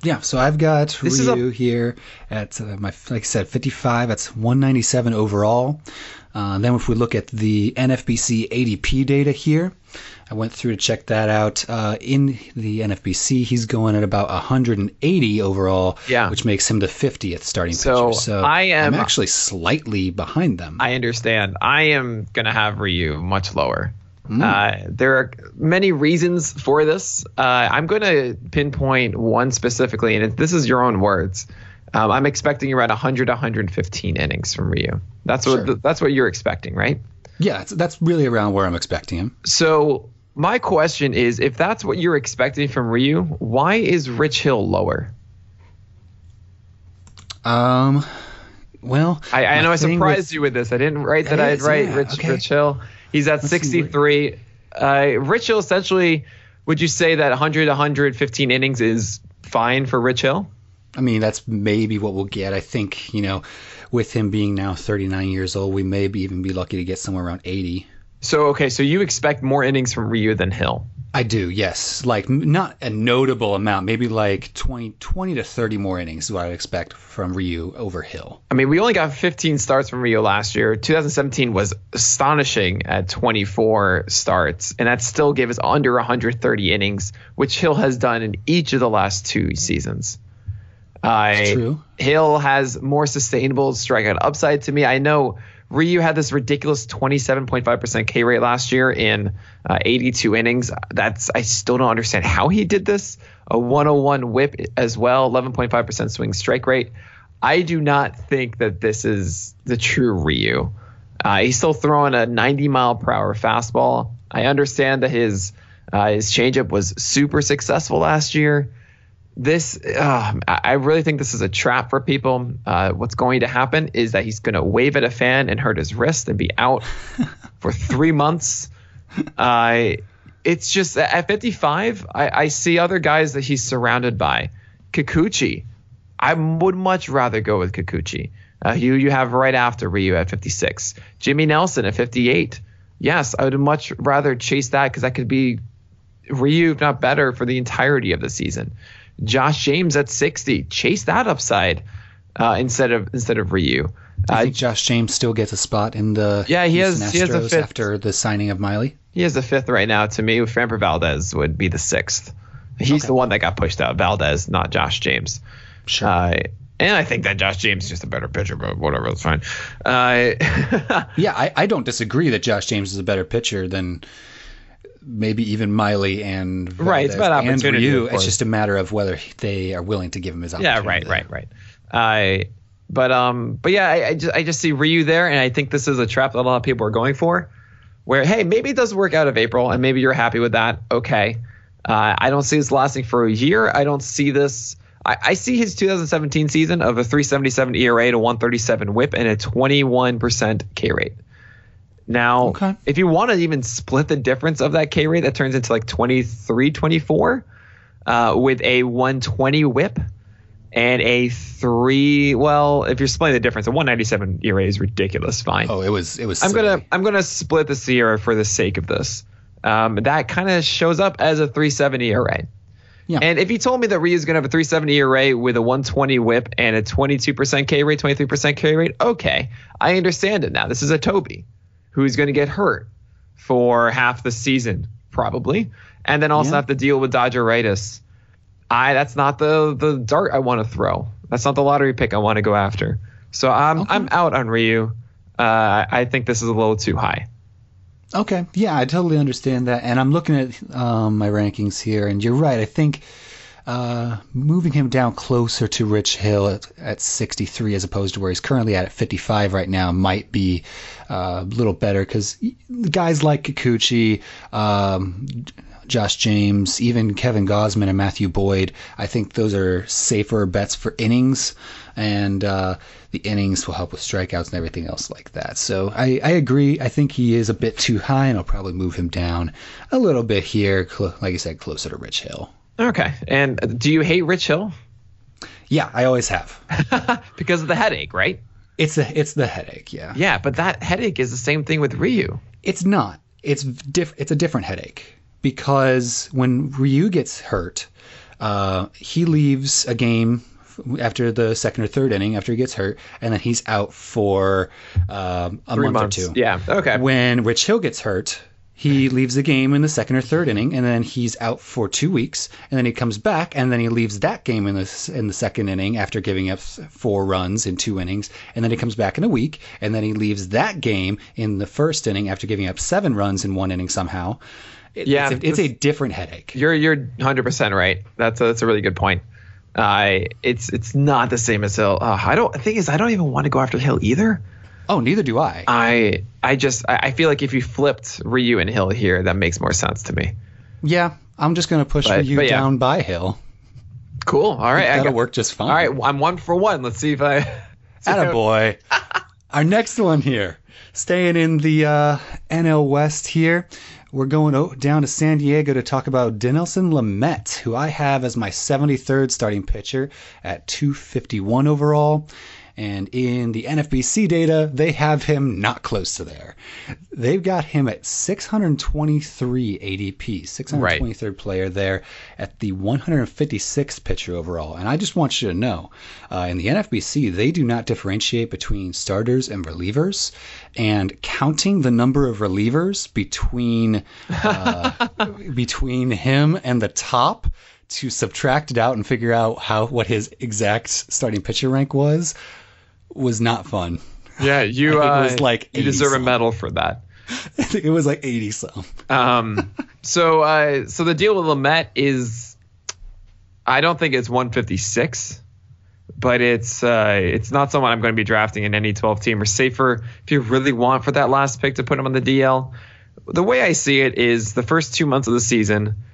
Yeah, so I've got this Ryu a- here at uh, my, like I said, 55. That's 197 overall. Uh, then if we look at the NFBC ADP data here, I went through to check that out. Uh, in the NFBC, he's going at about 180 overall, yeah. which makes him the 50th starting so pitcher. So I am I'm actually slightly behind them. I understand. I am going to have Ryu much lower. Mm. Uh, there are many reasons for this. Uh, I'm going to pinpoint one specifically, and this is your own words. Um, I'm expecting around 100 115 innings from Ryu. That's sure. what that's what you're expecting, right? Yeah, that's really around where I'm expecting him. So my question is, if that's what you're expecting from Ryu, why is Rich Hill lower? Um, well, I, I know I surprised with, you with this. I didn't write that I'd write yeah, Rich okay. Rich Hill. He's at Let's 63. Uh, Rich Hill essentially, would you say that 100 115 innings is fine for Rich Hill? I mean, that's maybe what we'll get. I think, you know, with him being now 39 years old, we may be even be lucky to get somewhere around 80. So, okay, so you expect more innings from Ryu than Hill? I do, yes. Like not a notable amount, maybe like 20, 20 to 30 more innings is what I expect from Ryu over Hill. I mean, we only got 15 starts from Ryu last year. 2017 was astonishing at 24 starts, and that still gave us under 130 innings, which Hill has done in each of the last two seasons. Uh, true. Hill has more sustainable strikeout upside to me. I know Ryu had this ridiculous 27.5% K rate last year in uh, 82 innings. That's I still don't understand how he did this. A 101 whip as well, 11.5% swing strike rate. I do not think that this is the true Ryu. Uh, he's still throwing a 90 mile per hour fastball. I understand that his uh, his changeup was super successful last year. This uh, I really think this is a trap for people. Uh, what's going to happen is that he's going to wave at a fan and hurt his wrist and be out for three months. Uh, it's just at 55, I, I, see other guys that he's surrounded by. Kikuchi, I would much rather go with Kikuchi. Uh, you you have right after Ryu at 56. Jimmy Nelson at 58. Yes, I would much rather chase that because that could be Ryu, if not better, for the entirety of the season. Josh James at 60. Chase that upside uh, instead of instead of Ryu. I think Josh James still gets a spot in the yeah he has Astros he has a fifth after the signing of Miley. He has a fifth right now. To me, Framber Valdez would be the sixth. He's okay. the one that got pushed out. Valdez, not Josh James. Sure. Uh, and I think that Josh James is just a better pitcher, but whatever, that's fine. Uh, yeah, I, I don't disagree that Josh James is a better pitcher than maybe even Miley and Valdez right. It's about opportunity. Ryu. It's just a matter of whether they are willing to give him his opportunity. Yeah, right, right, right. I. Uh, but um, but yeah, I, I, just I just see Ryu there, and I think this is a trap that a lot of people are going for, where hey, maybe it does work out of April, and maybe you're happy with that. Okay, uh, I don't see this lasting for a year. I don't see this. I, I see his 2017 season of a 377 ERA to 137 WHIP and a 21% K rate. Now, okay. if you want to even split the difference of that K rate, that turns into like 23, 24 uh, with a 120 WHIP and a three. Well, if you're splitting the difference, a 197 ERA is ridiculous. Fine. Oh, it was it was. I'm silly. gonna I'm gonna split the Sierra for the sake of this. Um, that kind of shows up as a 370 ERA. Yeah. And if you told me that Ryu is going to have a 370 ERA with a 120 whip and a 22% K rate, 23% K rate, okay, I understand it now. This is a Toby who's going to get hurt for half the season, probably, and then also yeah. have to deal with Dodgeritis. I that's not the the dart I want to throw. That's not the lottery pick I want to go after. So I'm okay. I'm out on Ryu. Uh, I think this is a little too high. Okay, yeah, I totally understand that, and I'm looking at um, my rankings here, and you're right. I think uh, moving him down closer to Rich Hill at, at 63 as opposed to where he's currently at at 55 right now might be uh, a little better because guys like Kikuchi, um, Josh James, even Kevin Gausman and Matthew Boyd, I think those are safer bets for innings and uh, the innings will help with strikeouts and everything else like that. So I, I agree. I think he is a bit too high, and I'll probably move him down a little bit here, like I said, closer to Rich Hill. Okay. And do you hate Rich Hill? Yeah, I always have. because of the headache, right? It's the it's the headache, yeah. Yeah, but that headache is the same thing with Ryu. It's not. It's diff- It's a different headache because when Ryu gets hurt, uh, he leaves a game after the second or third inning after he gets hurt, and then he's out for um, a Three month months. or two. Yeah. Okay. When Rich Hill gets hurt, he leaves the game in the second or third inning, and then he's out for two weeks, and then he comes back, and then he leaves that game in the in the second inning after giving up four runs in two innings, and then he comes back in a week, and then he leaves that game in the first inning after giving up seven runs in one inning somehow. It, yeah, it's a, it's a different headache. You're you're 100 percent right. That's a, that's a really good point. Uh, it's it's not the same as Hill. Uh, I don't. The thing is, I don't even want to go after Hill either. Oh, neither do I. I I just I feel like if you flipped Ryu and Hill here, that makes more sense to me. Yeah, I'm just gonna push but, Ryu but yeah. down by Hill. Cool. All right, that'll work just fine. All right, I'm one for one. Let's see if I. Atta boy. Our next one here, staying in the uh, NL West here. We're going down to San Diego to talk about Dinelson Lamet, who I have as my 73rd starting pitcher at 251 overall. And in the NFBC data, they have him not close to there. They've got him at 623 ADP, 623rd right. player there at the 156th pitcher overall. And I just want you to know, uh, in the NFBC, they do not differentiate between starters and relievers. And counting the number of relievers between uh, between him and the top to subtract it out and figure out how what his exact starting pitcher rank was was not fun. Yeah, you uh, was like you deserve some. a medal for that. I think it was like eighty some. Um, so uh, so the deal with Lamet is, I don't think it's one fifty six, but it's uh, it's not someone I'm going to be drafting in any twelve team or safer if you really want for that last pick to put him on the DL. The way I see it is the first two months of the season,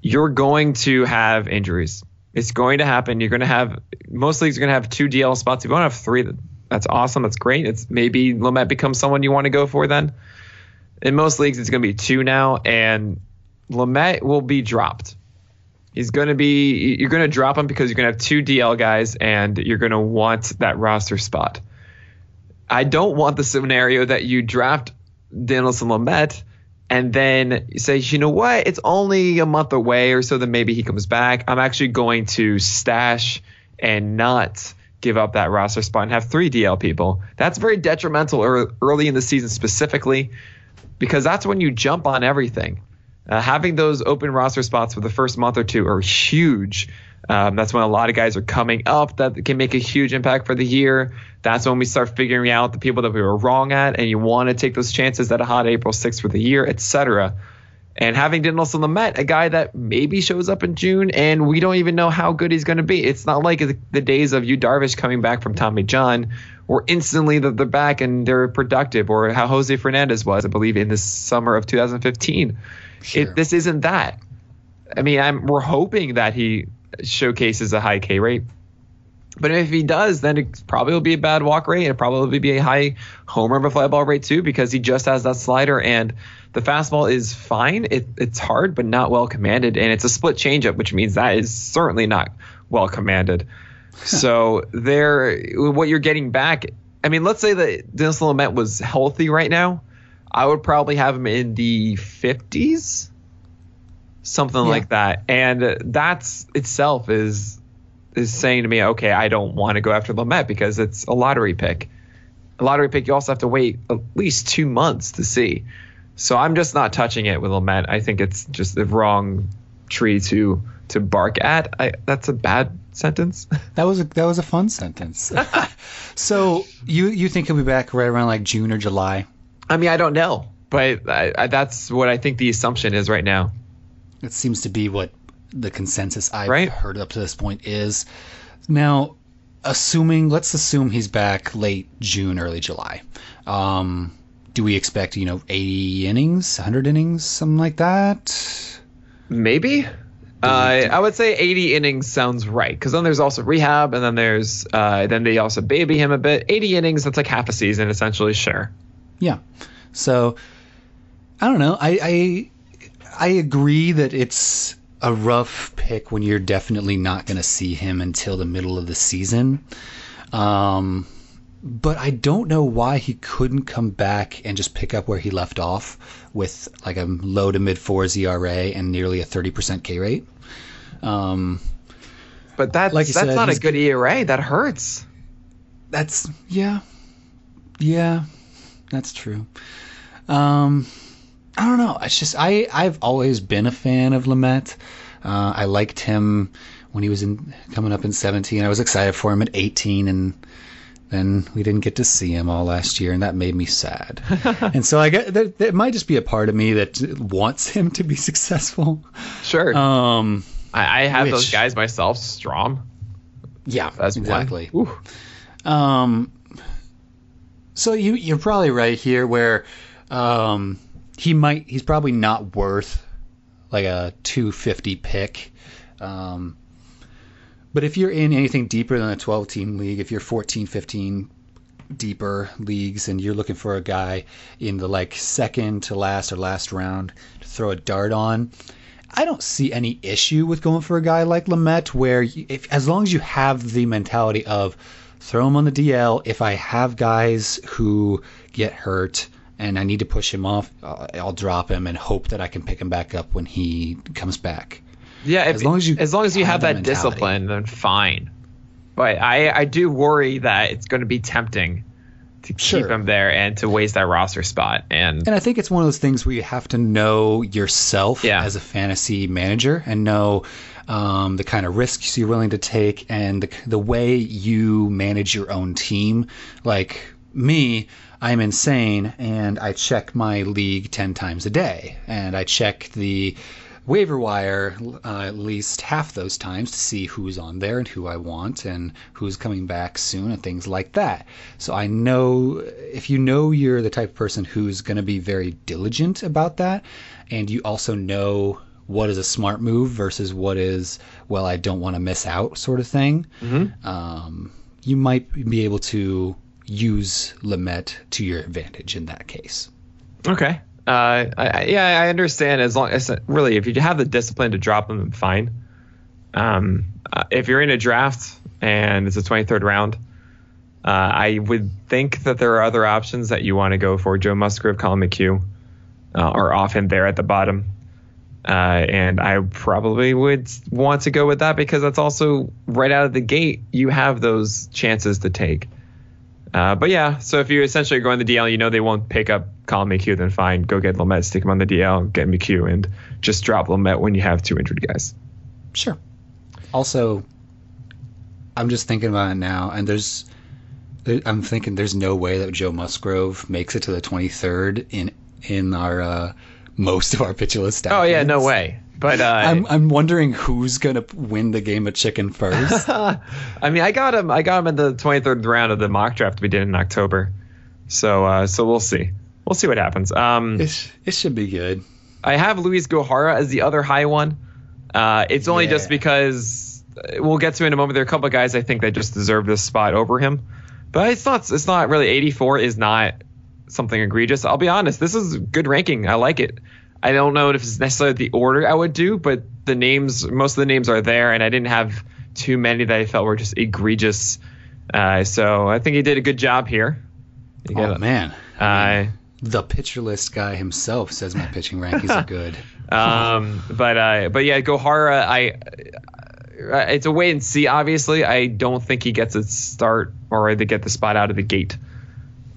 you're going to have injuries It's going to happen. You're going to have most leagues are going to have two DL spots. If you want to have three, that's awesome. That's great. It's maybe Lamet becomes someone you want to go for then. In most leagues, it's going to be two now, and Lamet will be dropped. He's going to be you're going to drop him because you're going to have two DL guys, and you're going to want that roster spot. I don't want the scenario that you draft Dinelson Lamet and then say, you know what, it's only a month away or so, then maybe he comes back. I'm actually going to stash and not give up that roster spot and have three DL people. That's very detrimental early in the season specifically because that's when you jump on everything. Uh, having those open roster spots for the first month or two are huge. Um, that's when a lot of guys are coming up that can make a huge impact for the year. That's when we start figuring out the people that we were wrong at, and you want to take those chances at a hot April 6th for the year, etc. And having Dinelson Lamet, a guy that maybe shows up in June, and we don't even know how good he's going to be. It's not like the days of Yu Darvish coming back from Tommy John, or instantly that they're back and they're productive, or how Jose Fernandez was, I believe, in the summer of 2015. Sure. It, this isn't that. I mean, I'm, we're hoping that he showcases a high K rate. But if he does, then it probably will be a bad walk rate and probably be a high homer of a fly ball rate too, because he just has that slider and the fastball is fine. It, it's hard, but not well commanded, and it's a split changeup, which means that is certainly not well commanded. so there, what you're getting back. I mean, let's say that Dennis Lamet was healthy right now. I would probably have him in the 50s something yeah. like that. And that's itself is is saying to me, okay, I don't want to go after Lamet because it's a lottery pick. A lottery pick, you also have to wait at least two months to see. So I'm just not touching it with Lamet. I think it's just the wrong tree to to bark at. I, that's a bad sentence. That was a that was a fun sentence. so you you think he'll be back right around like June or July? I mean, I don't know, but I, I, that's what I think the assumption is right now. It seems to be what the consensus I've right? heard up to this point is. Now, assuming, let's assume he's back late June, early July. Um, do we expect, you know, 80 innings, 100 innings, something like that? Maybe. Uh, I would say 80 innings sounds right because then there's also rehab and then there's uh, then they also baby him a bit. 80 innings, that's like half a season essentially. Sure. Yeah. So I don't know. I, I I agree that it's a rough pick when you're definitely not going to see him until the middle of the season. Um, but I don't know why he couldn't come back and just pick up where he left off with like a low to mid fours ERA and nearly a 30% K rate. Um, but that's like that's said, not a good ERA. That hurts. That's yeah, yeah, that's true. Um, I don't know. It's just I I've always been a fan of Lamet. Uh, I liked him when he was in coming up in 17. I was excited for him at 18, and then we didn't get to see him all last year, and that made me sad. and so I get that it might just be a part of me that wants him to be successful. Sure. Um, I, I have which, those guys myself. Strom. Yeah, That's exactly. Um, so you you're probably right here where um he might he's probably not worth like a 250 pick. Um, but if you're in anything deeper than a 12 team league, if you're 14, 15 deeper leagues and you're looking for a guy in the like second to last or last round to throw a dart on, I don't see any issue with going for a guy like Lamet where if as long as you have the mentality of throw him on the DL if I have guys who get hurt and I need to push him off, I'll drop him and hope that I can pick him back up when he comes back. Yeah, as long as you as long as you have, have that discipline, then fine. But I I do worry that it's going to be tempting to keep him there and to waste that roster spot. And and I think it's one of those things where you have to know yourself yeah. as a fantasy manager and know um, the kind of risks you're willing to take and the the way you manage your own team. Like me, I'm insane and I check my league 10 times a day and I check the waiver wire uh, at least half those times to see who's on there and who I want and who's coming back soon and things like that. So I know if you know you're the type of person who's going to be very diligent about that and you also know what is a smart move versus what is well I don't want to miss out sort of thing. Mm-hmm. Um, you might be able to use Lamet to your advantage in that case. Okay. Uh, I, yeah, I understand. As long as really, if you have the discipline to drop them, fine. Um, uh, if you're in a draft and it's a 23rd round, uh, I would think that there are other options that you want to go for. Joe Musgrove, Collin McHugh, uh, or off there at the bottom. Uh, and I probably would want to go with that because that's also right out of the gate. You have those chances to take. Uh, but yeah, so if you essentially go on the DL, you know they won't pick up Collin McHugh, then fine, go get Lamet, stick him on the DL, get McHugh, and just drop Lamet when you have two injured guys. Sure. Also, I'm just thinking about it now, and there's, I'm thinking there's no way that Joe Musgrove makes it to the 23rd in in our uh, most of our pitcher list. Oh yeah, no way. But uh, I'm I'm wondering who's gonna win the game of chicken first. I mean, I got him. I got him in the 23rd round of the mock draft we did in October. So uh, so we'll see. We'll see what happens. Um, it, it should be good. I have Luiz Gohara as the other high one. Uh, it's only Yeah. just because uh, we'll get to in a moment. There are a couple of guys I think that just deserve this spot over him, but it's not. It's not really. 84 is not something egregious. I'll be honest. This is good ranking. I like it. I don't know if it's necessarily the order I would do, but the names, most of the names are there, and I didn't have too many that I felt were just egregious. Uh, so I think he did a good job here. You Oh man, uh, the pitcher list guy himself says my pitching rankings are good. Um, but uh, but yeah, Gohara, I uh, it's a wait and see. Obviously, I don't think he gets a start or to get the spot out of the gate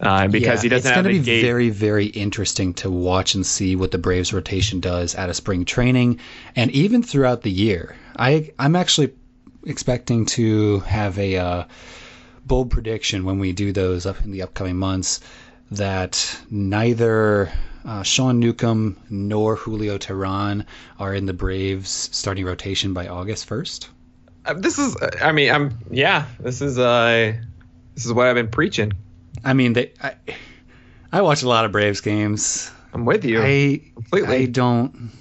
uh, because Yeah, he doesn't it's gonna be gate. very, very interesting to watch and see what the Braves rotation does out of spring training and even throughout the year. I I'm actually expecting to have a uh, bold prediction when we do those up in the upcoming months that neither uh, Sean Newcomb nor Julio Teheran are in the Braves starting rotation by August 1st. Uh, this is, uh, I mean, I'm yeah, this is uh, this is what I've been preaching. I mean, they, I, I watch a lot of Braves games. I'm with you. I completely. I don't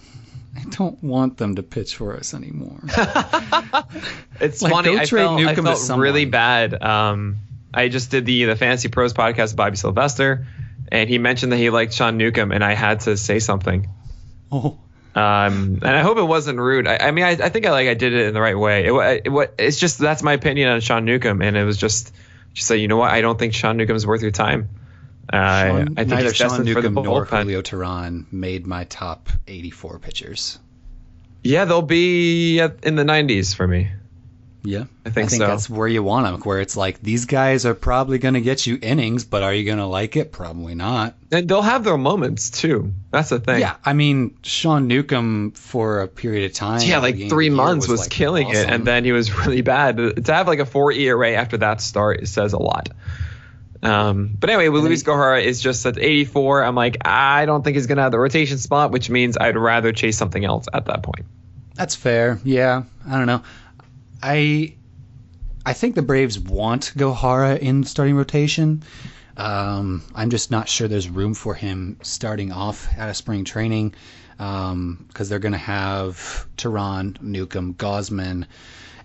I don't want them to pitch for us anymore. It's Like, funny. I felt, I felt really bad. Um, I just did the the Fantasy Pros podcast with Bobby Sylvester, and he mentioned that he liked Sean Newcomb, and I had to say something. oh, Um, and I hope it wasn't rude. I, I mean, I, I think I like I did it in the right way. It, it, it's just that's my opinion on Sean Newcomb, and it was just just say, you know what? I don't think Sean Newcomb's worth your time. Uh, Sean, I think neither Sean destined for the Newcomb nor. Julio Teheran made my top 84 pitchers. Yeah, they'll be in the 90s for me. Yeah, I think so. that's where you want them. Where it's like these guys are probably going to get you innings, but are you going to like it? Probably not. And they'll have their moments too. That's the thing. Yeah, I mean Sean Newcomb for a period of time. Yeah, like three of the year months was, like, killing it, and then he was really bad. To have like a four ERA after that start says a lot. Um, but anyway, with Luiz Gohara is just at 84. I'm like, I don't think he's gonna have the rotation spot, which means I'd rather chase something else at that point. That's fair. Yeah, I don't know. I I think the Braves want Gohara in starting rotation. Um, I'm just not sure there's room for him starting off at of spring training because they're going to have Teheran, Newcomb, Gausman,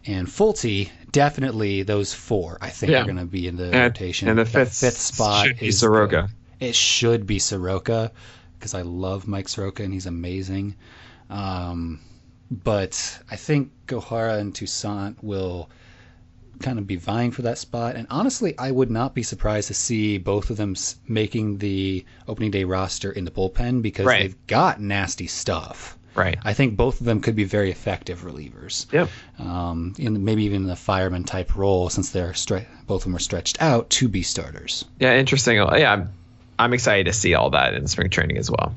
and Folty. Definitely those four. I think Yeah. are going to be in the And, rotation. and the That fifth, fifth spot should be is Soroka. it should be Soroka because I love Mike Soroka and he's amazing. Um, but I think Gohara and Toussaint will kind of be vying for that spot. And honestly, I would not be surprised to see both of them making the opening day roster in the bullpen because Right. they've got nasty stuff. Right. I think both of them could be very effective relievers. Yeah. Um, in maybe even in the fireman type role, since they're stre- both of them are stretched out to be starters. Yeah. Interesting. Yeah. I'm, I'm excited to see all that in spring training as well.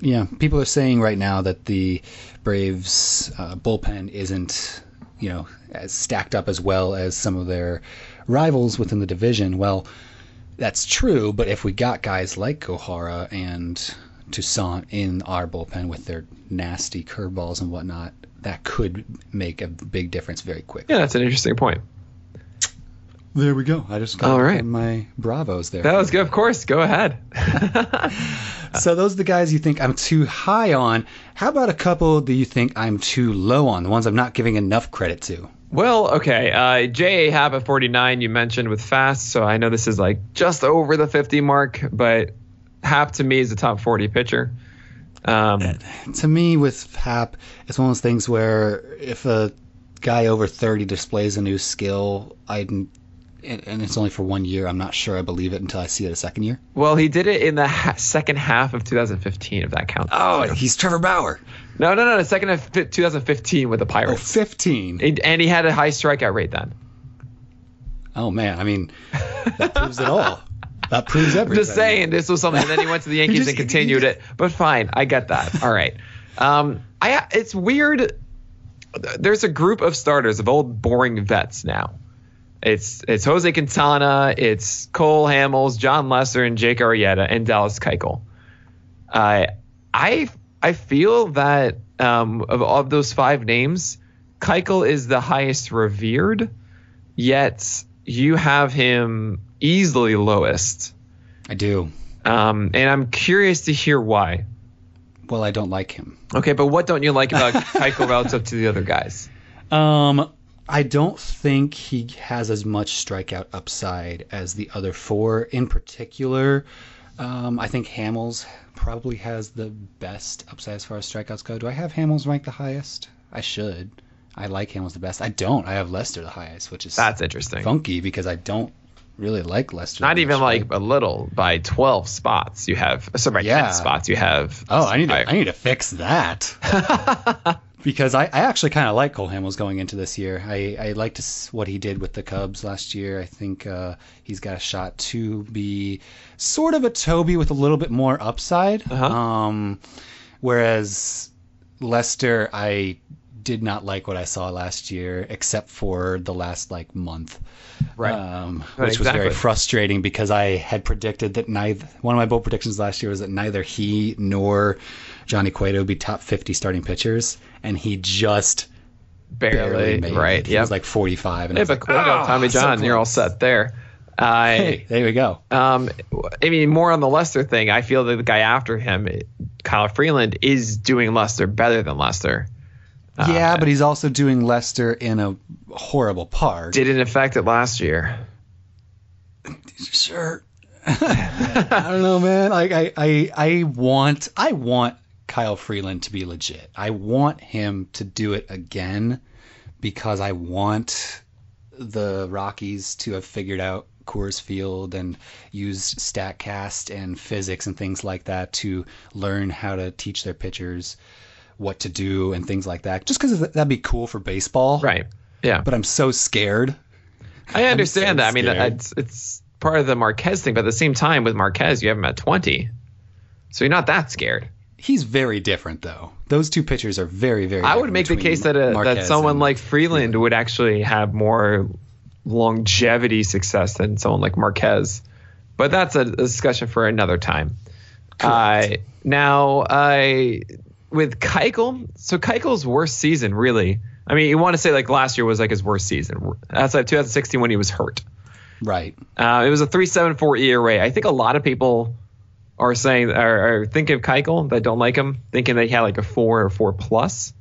Yeah, people are saying right now that the Braves uh, bullpen isn't, you know, as stacked up as well as some of their rivals within the division. Well, that's true, but if we got guys like Gohara and Toussaint in our bullpen with their nasty curveballs and whatnot, that could make a big difference very quick. Yeah, that's an interesting point. There we go. I just got All right. my bravos there. That was good. Of course. Go ahead. So those are the guys you think I'm too high on. How about a couple do you think I'm too low on? The ones I'm not giving enough credit to. Well, okay. Uh, J.A. Happ at 49, you mentioned with fast, so I know this is like just over the 50 mark, but Happ to me is a top 40 pitcher. Um, to me, with Happ, it's one of those things where if a guy over 30 displays a new skill, I and it's only for one year. I'm not sure I believe it until I see it a second year. Well, he did it in the ha- second half of 2015, if that counts. Oh, he's Trevor Bauer. No, no, no. The second half of 2015 with the Pirates. Oh, 15. And, he had a high strikeout rate then. Oh man, I mean, that proves it all. That proves everything. Just saying, this was something. And then he went to the Yankees just, and continued it. But fine, I get that. All right. Um, I it's weird. There's a group of starters of old boring vets now. It's it's Jose Quintana, it's Cole Hamels, Jon Lester, and Jake Arrieta, and Dallas Keuchel. Uh, I I feel that um, of of those five names, Keuchel is the highest revered, yet you have him easily lowest. I do. Um, and I'm curious to hear why. Well, I don't like him. Okay, but what don't you like about Keuchel relative to the other guys? Um, I don't think he has as much strikeout upside as the other four. In particular, um, I think Hamels probably has the best upside as far as strikeouts go. Do I have Hamels ranked the highest? I should. I like Hamels the best. I don't. I have Lester the highest, which is that's interesting. Funky because I don't really like Lester. Not even like a little by 12 spots. You have sorry, by yeah. 10 spots. You have. Oh, I need to, I need to fix that. because I, I actually kind of like Cole Hamels going into this year. I, I liked what he did with the Cubs last year. I think uh, he's got a shot to be sort of a Toby with a little bit more upside. Uh-huh. Um, whereas Lester, I did not like what I saw last year, except for the last like month, right? Um, right which exactly. was very frustrating because I had predicted that neither one of my bold predictions last year was that neither he nor Johnny Cueto would be top 50 starting pitchers, and he just barely, barely right. It. He yep. was like 45. And yeah, but like, oh, Tommy John, so you're all set there. I, hey, there we go. Um, I mean, more on the Lester thing. I feel that the guy after him, Kyle Freeland, is doing Lester better than Lester. Yeah, uh, but he's also doing Lester in a horrible park. Didn't affect it last year. Sure. I don't know, man. Like I, I, I want, I want Kyle Freeland to be legit. I want him to do it again because I want the Rockies to have figured out Coors Field and used StatCast and physics and things like that to learn how to teach their pitchers what to do and things like that. Just because that'd be cool for baseball, right? Yeah. But I'm so scared. I understand so that. Scared. I mean, it's it's part of the Marquez thing, but at the same time, with Marquez, you have him at 20, so you're not that scared. He's very different, though. Those two pitchers are very, very. I would make the case that a, that someone like Freeland would actually have more longevity success than someone like Marquez, but that's a, a discussion for another time. Uh, now, I with Keuchel, so Keuchel's worst season, really. I mean, you want to say like last year was like his worst season. That's like 2016 when he was hurt. Right. Uh, it was a 3.74 ERA. I think a lot of people are saying are, are thinking of Keuchel that don't like him, thinking that he had like a four or four plus.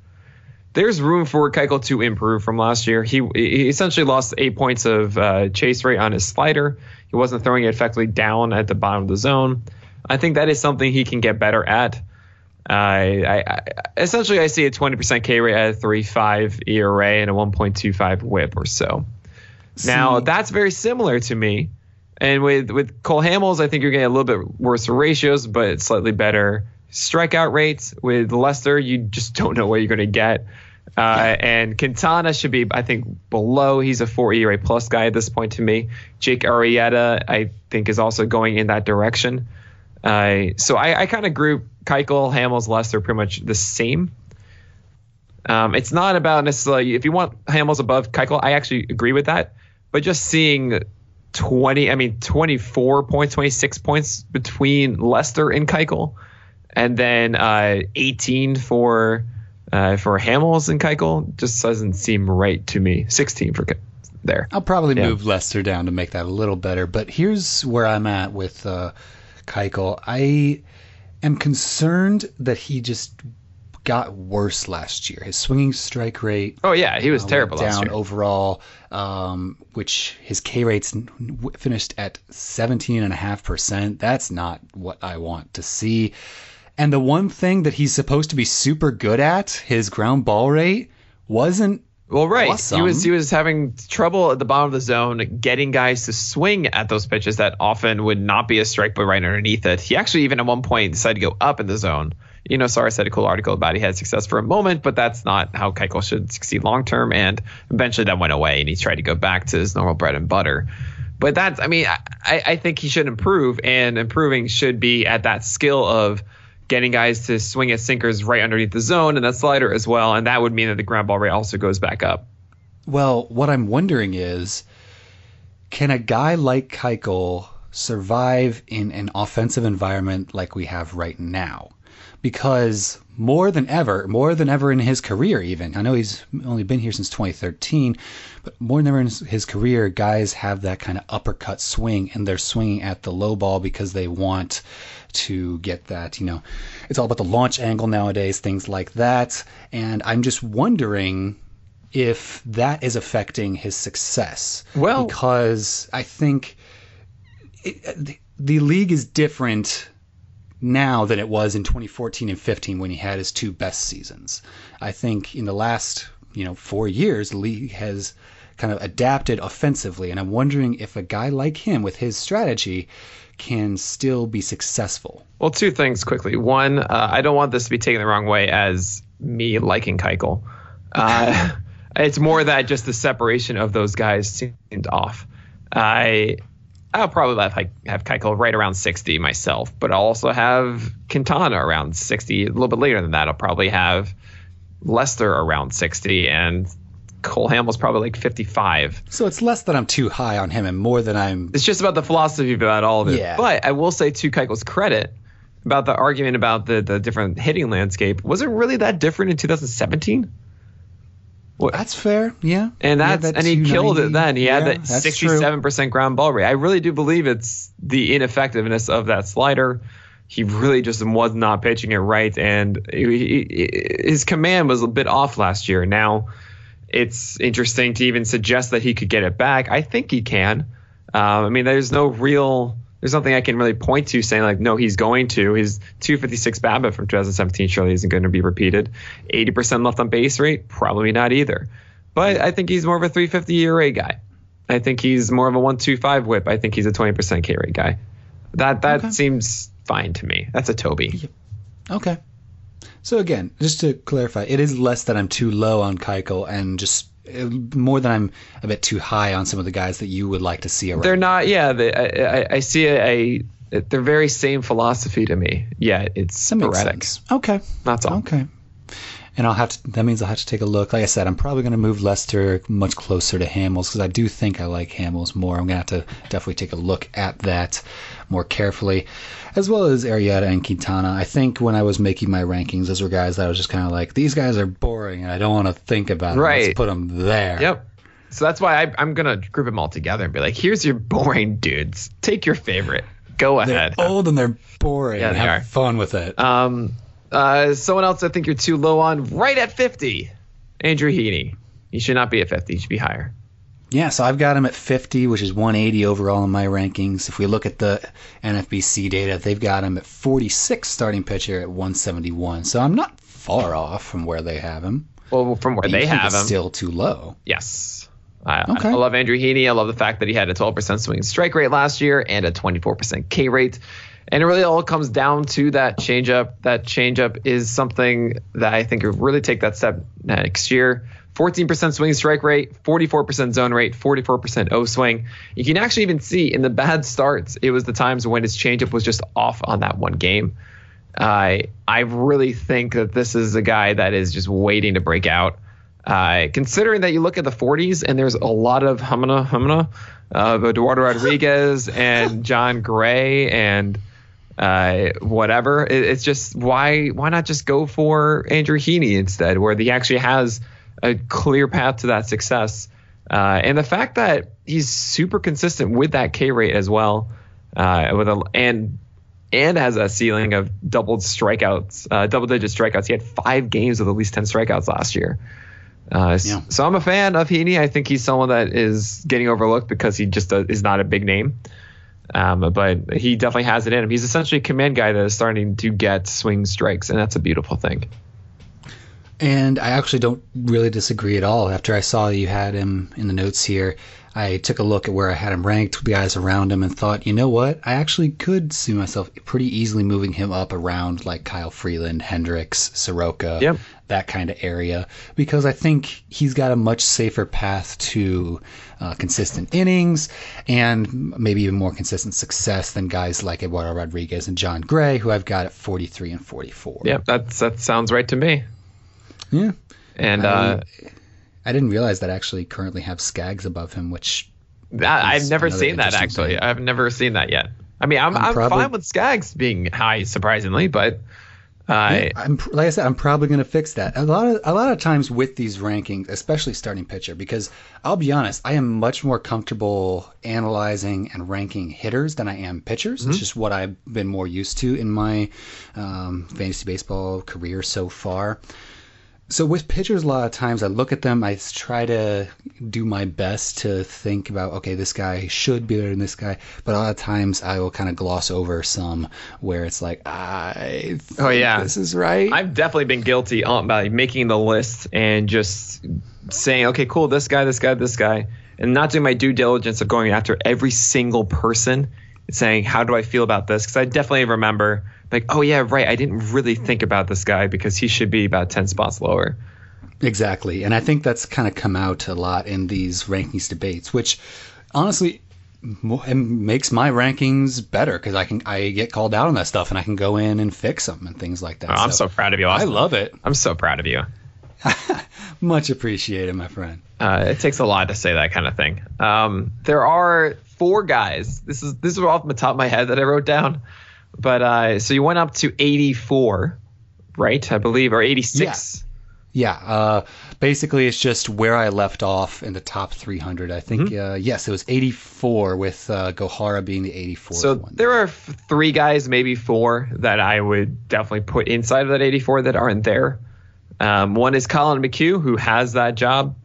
There's room for Keuchel to improve from last year. He, he essentially lost eight points of uh, chase rate on his slider. He wasn't throwing it effectively down at the bottom of the zone. I think that is something he can get better at. I, I, essentially I see a 20% K rate at a 3.5 ERA and a 1.25 WHIP or so. See. Now that's very similar to me. And with with Cole Hamels, I think you're getting a little bit worse ratios, but slightly better strikeout rates. With Lester, you just don't know what you're going to get. Uh, and Quintana should be, I think, below. He's a four ERA plus guy at this point to me. Jake Arrieta, I think, is also going in that direction. Uh, so I, I kind of group Keuchel, Hamels, Lester pretty much the same. Um, it's not about necessarily if you want Hamels above Keuchel, I actually agree with that. But just seeing 20, I mean 24 points, 26 points between Lester and Keuchel, and then uh, 18 for uh, for Hamels and Keuchel just doesn't seem right to me. 16 for there. I'll probably yeah. move Lester down to make that a little better. But here's where I'm at with uh, Keuchel. I am concerned that he just got worse last year. His swinging strike rate. Oh yeah, he was uh, terrible down overall, um, which his K rates finished at 17.5 percent. That's not what I want to see. And the one thing that he's supposed to be super good at, his ground ball rate, wasn't well, right. Awesome. He was he was having trouble at the bottom of the zone getting guys to swing at those pitches that often would not be a strike but right underneath it. He actually even at one point decided to go up in the zone. You know, Sarris had a cool article about he had success for a moment, but that's not how Keuchel should succeed long term. And eventually that went away, and he tried to go back to his normal bread and butter. But that's, I mean, I, I think he should improve, and improving should be at that skill of getting guys to swing at sinkers right underneath the zone and that slider as well. And that would mean that the ground ball rate also goes back up. Well, what I'm wondering is can a guy like Keuchel survive in an offensive environment like we have right now? Because more than ever, more than ever in his career, even I know he's only been here since 2013, but more than ever in his career, guys have that kind of uppercut swing, and they're swinging at the low ball because they want to get that, you know, it's all about the launch angle nowadays, things like that. And I'm just wondering if that is affecting his success. Well, because I think it, the league is different now than it was in 2014 and 15 when he had his two best seasons. I think in the last, you know, 4 years the league has kind of adapted offensively and I'm wondering if a guy like him with his strategy can still be successful? Well, two things quickly. One, uh, I don't want this to be taken the wrong way as me liking Keuchel. Uh, it's more that just the separation of those guys seemed off. I I'll probably have have Keuchel right around 60 myself, but I'll also have Quintana around 60. A little bit later than that, I'll probably have Lester around 60, and Cole Hamels probably like 55. So it's less that I'm too high on him and more than I'm. It's just about the philosophy about all of it. Yeah. But I will say to Keuchel's credit about the argument about the the different hitting landscape. Was it really that different in 2017? What? That's fair, yeah. And that's that and he killed it then. He yeah, had that 67% ground ball rate. I really do believe it's the ineffectiveness of that slider. He really just was not pitching it right, and he, he, his command was a bit off last year. Now it's interesting to even suggest that he could get it back. I think he can. Um, I mean, there's no real, there's nothing I can really point to saying like, no, he's going to. His 256 BABIP from 2017 surely isn't going to be repeated. 80% left on base rate, probably not either. But I think he's more of a 350 ERA guy. I think he's more of a 125 whip. I think he's a 20% K rate guy. That that okay. seems fine to me. That's a Toby. Okay. So again, just to clarify, it is less that I'm too low on Keuchel and just Uh, more than I'm a bit too high on some of the guys that you would like to see around. They're not. Yeah, they, I, I, see a, a, they're very same philosophy to me. Yeah, it's that. Sense. Okay, that's all. Okay. And I'll have to. That means I'll have to take a look. Like I said, I'm probably going to move Lester much closer to Hamels because I do think I like Hamels more. I'm going to have to definitely take a look at that more carefully as well as Arrieta and Quintana. I think when I was making my rankings, those were guys that I was just kind of like, these guys are boring, and I don't want to think about right. Let's put them there. Yep. So that's why I, am gonna group them all together and be like, here's your boring dudes. Take your favorite. Go ahead. They're old and they're boring. Yeah, they Have are. fun with it. Um, uh, someone else I think you're too low on, right at 50. Andrew Heaney. He should not be at 50. He should be higher. Yeah, so I've got him at 50, which is 180 overall in my rankings. If we look at the NFBC data, they've got him at 46 starting pitcher at 171. So I'm not far off from where they have him. Well, from where they have him, still too low. Yes. I, okay. I love Andrew Heaney. I love the fact that he had a 12% swing strike rate last year and a 24% K rate. And it really all comes down to that changeup. That changeup is something that I think will really take that step next year. 14% swing strike rate, 44% zone rate, 44% O swing. You can actually even see in the bad starts, it was the times when his changeup was just off on that one game. I uh, I really think that this is a guy that is just waiting to break out. Uh, considering that you look at the 40s and there's a lot of humana humana of Eduardo Rodriguez and Jon Gray and uh, whatever. It, it's just why why not just go for Andrew Heaney instead, where he actually has – a clear path to that success. Uh, and the fact that he's super consistent with that K rate as well, uh, with a and and has a ceiling of doubled strikeouts, uh, double digit strikeouts. He had five games with at least 10 strikeouts last year. Uh, yeah. So I'm a fan of Heaney. I think he's someone that is getting overlooked because he just uh, is not a big name. Um, but he definitely has it in him. He's essentially a command guy that is starting to get swing strikes, and that's a beautiful thing. And I actually don't really disagree at all. After I saw you had him in the notes here, I took a look at where I had him ranked, with the guys around him, and thought, you know what? I actually could see myself pretty easily moving him up around like Kyle Freeland, Hendricks, Soroka, yep. that kind of area, because I think he's got a much safer path to uh, consistent innings and maybe even more consistent success than guys like Eduardo Rodriguez and Jon Gray, who I've got at 43 and 44. Yeah, that's that sounds right to me. Yeah. And I, uh, I didn't realize that I actually currently have Skaggs above him, which I've never seen that actually. Thing. I've never seen that yet. I mean, I'm, I'm, I'm probably, fine with Skaggs being high, surprisingly, but I, am like I said, I'm probably going to fix that. A lot of a lot of times with these rankings, especially starting pitcher, because I'll be honest, I am much more comfortable analyzing and ranking hitters than I am pitchers. Mm-hmm. It's just what I've been more used to in my um, fantasy baseball career so far. So with pitchers, a lot of times I look at them, I try to do my best to think about, okay, this guy should be better than this guy. But a lot of times I will kind of gloss over some where it's like, I oh yeah, this is right. I've definitely been guilty um, by making the list and just saying, okay, cool, this guy, this guy, this guy, and not doing my due diligence of going after every single person and saying, how do I feel about this? Because I definitely remember like, oh yeah, right. I didn't really think about this guy because he should be about ten spots lower. Exactly, and I think that's kind of come out a lot in these rankings debates, which honestly makes my rankings better because I can I get called out on that stuff and I can go in and fix them and things like that. Oh, I'm so, proud of you. Austin. I love it. I'm so proud of you. Much appreciated, my friend. Uh, it takes a lot to say that kind of thing. Um, there are four guys. This is this is off the top of my head that I wrote down. But uh, so you went up to 84, right? I believe, or 86. Yeah. Yeah, uh, basically it's just where I left off in the top 300. I think mm-hmm. uh, yes, it was 84 with uh, Gohara being the 84. So one. there are three guys, maybe four, that I would definitely put inside of that 84 that aren't there. Um, one is Collin McHugh, who has that job.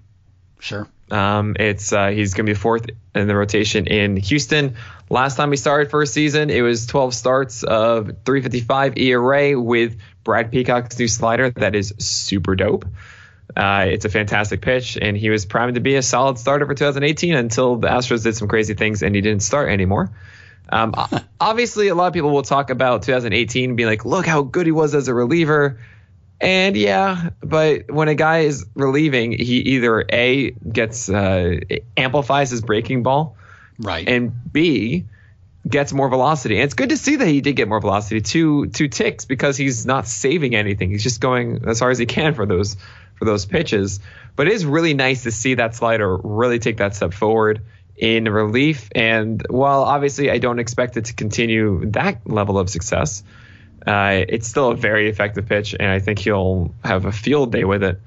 Sure. Um, it's uh, he's going to be fourth in the rotation in Houston. Last time he started for a season, it was 12 starts of 355 ERA with Brad Peacock's new slider that is super dope. Uh, it's a fantastic pitch, and he was primed to be a solid starter for 2018 until the Astros did some crazy things and he didn't start anymore. Um, obviously, a lot of people will talk about 2018 being like, look how good he was as a reliever. And yeah, but when a guy is relieving, he either A, gets uh, amplifies his breaking ball Right. And B gets more velocity. And it's good to see that he did get more velocity, two two ticks, because he's not saving anything. He's just going as far as he can for those for those pitches. But it is really nice to see that slider really take that step forward in relief. And while obviously I don't expect it to continue that level of success, uh, it's still a very effective pitch, and I think he'll have a field day with it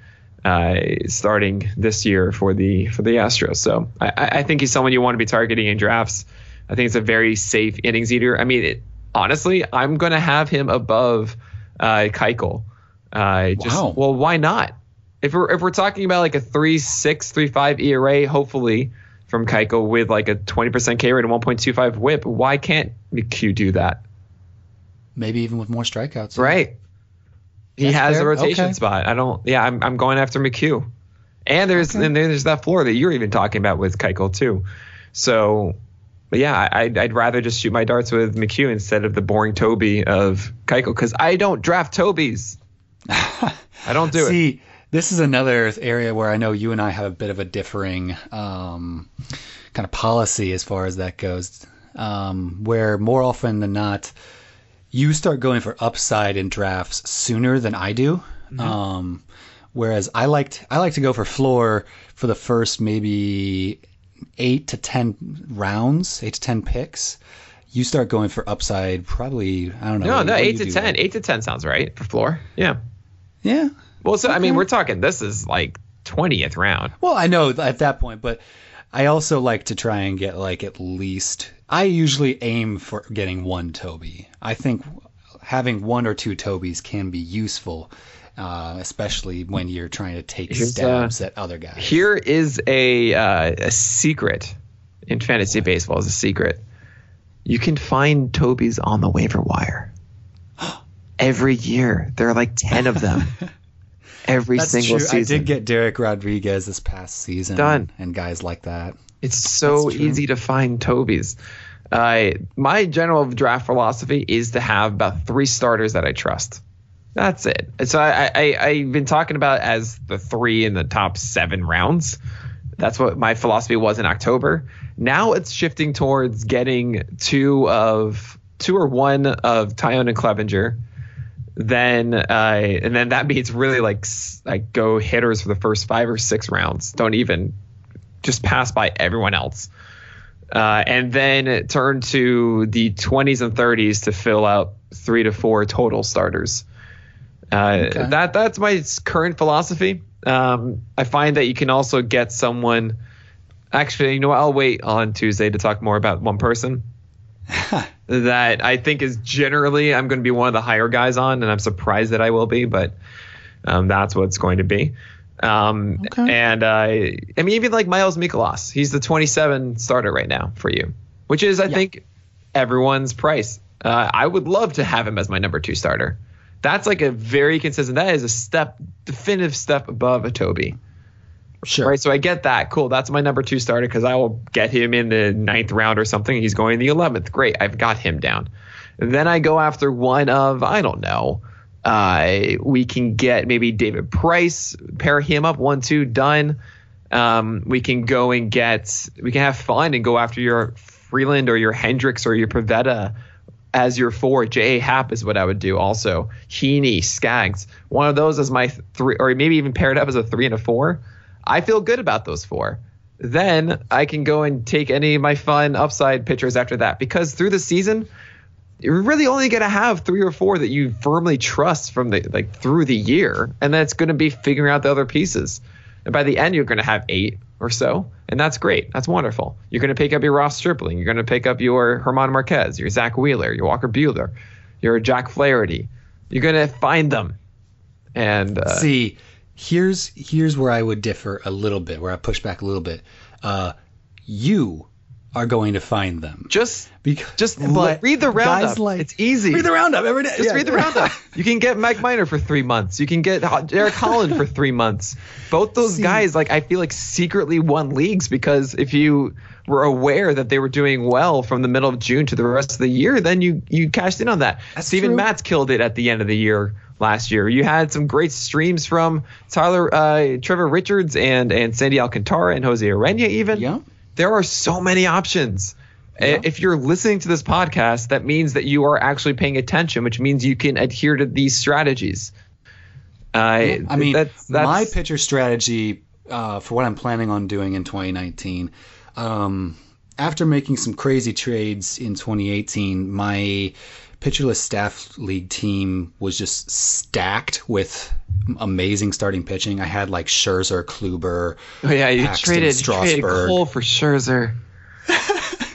uh, starting this year for the for the Astros. So I, I, think he's someone you want to be targeting in drafts. I think it's a very safe innings eater. I mean, it, honestly, I'm going to have him above uh, Keuchel. Uh, just, wow. Well, why not? If we're if we're talking about like a three six three five ERA, hopefully from Keuchel with like a 20% K rate and 1.25 WHIP, why can't McHugh do that? Maybe even with more strikeouts. Right. He That's has fair? a rotation okay. spot. I don't. Yeah, I'm I'm going after McHugh, and there's okay. and there's that floor that you're even talking about with Keuchel too. So, but yeah, I'd, I'd rather just shoot my darts with McHugh instead of the boring Toby of Keuchel because I don't draft Tobys. I don't do See, it. See, this is another area where I know you and I have a bit of a differing um, kind of policy as far as that goes. Um, where more often than not you start going for upside in drafts sooner than I do. Mm-hmm. Um, whereas I liked I like to go for floor for the first maybe eight to ten rounds, eight to ten picks. You start going for upside probably I don't know. No, no, eight to ten. Eight to ten sounds right for floor. Yeah. Yeah. Well, so okay. I mean, we're talking. This is like twentieth round. Well, I know at that point, but I also like to try and get like at least. I usually aim for getting one Toby. I think having one or two Tobys can be useful, uh, especially when you're trying to take Here's, stabs uh, at other guys. Here is a uh, a secret in fantasy baseball. Is a secret. You can find Toby's on the waiver wire. Every year, there are like ten of them. Every That's single true. season. I did get Dereck Rodriguez this past season. Done. And guys like that. It's so easy to find Toby's. Uh, my general draft philosophy is to have about three starters that I trust. That's it. So I, I, I've been talking about as the three in the top seven rounds. That's what my philosophy was in October. Now it's shifting towards getting two of two or one of Taillon and Clevinger. Then uh, and then that means really like like go hitters for the first five or six rounds. Don't even just pass by everyone else. Uh, and then turn to the 20s and 30s to fill out three to four total starters. Uh, Okay. That that's my current philosophy. Um, I find that you can also get someone. Actually, you know what? I'll wait on Tuesday to talk more about one person that I think is generally I'm going to be one of the higher guys on, and I'm surprised that I will be, but um, that's what it's going to be. Um, Okay. And uh, I mean, even like Miles Mikolas, he's the 27 starter right now for you, which is I think everyone's price. Uh, I would love to have him as my number two starter. That's like a very consistent. That is a step, definitive step above a Toby. Sure. Right, so I get that. Cool. That's my number two starter because I will get him in the ninth round or something. He's going the eleventh. Great, I've got him down. Then I go after one of I don't know. Uh, we can get maybe David Price, pair him up one two done. Um, we can go and get we can have fun and go after your Freeland or your Hendricks or your Pivetta as your four. J. A. Happ is what I would do. Also, Heaney, Skaggs, one of those as my three, or maybe even paired up as a three and a four. I feel good about those four. Then I can go and take any of my fun upside pitchers after that because through the season, you're really only going to have three or four that you firmly trust from the like through the year, and that's going to be figuring out the other pieces. And by the end, you're going to have eight or so, and that's great. That's wonderful. You're going to pick up your Ross Stripling. You're going to pick up your German Marquez, your Zack Wheeler, your Walker Buehler, your Jack Flaherty. You're going to find them, and uh, See, here's here's where I would differ a little bit, where I push back a little bit. Uh, you are going to find them. just Because, Just but read the guys roundup. Like, it's easy. Read the roundup every day. Just Yeah. read the roundup. You can get Mike Minor for three months. You can get Ho- Derek Holland for three months. Both those See- guys, like I feel like secretly won leagues because if you were aware that they were doing well from the middle of June to the rest of the year, then you you cashed in on that. That's Steven true. Matz killed it at the end of the year last year. You had some great streams from Tyler, uh, Trevor Richards, and and Sandy Alcantara and Jose Urena even Yeah. there are so many options. Yeah. If you're listening to this podcast, that means that you are actually paying attention, which means you can adhere to these strategies. Uh, I mean, that's, that's my pitcher strategy uh, for what I'm planning on doing in 2019. Um, after making some crazy trades in 2018, my Pitcher List staff league team was just stacked with amazing starting pitching. I had like Scherzer, Kluber. Oh, yeah, you Paxton, traded, you traded Cole for Scherzer.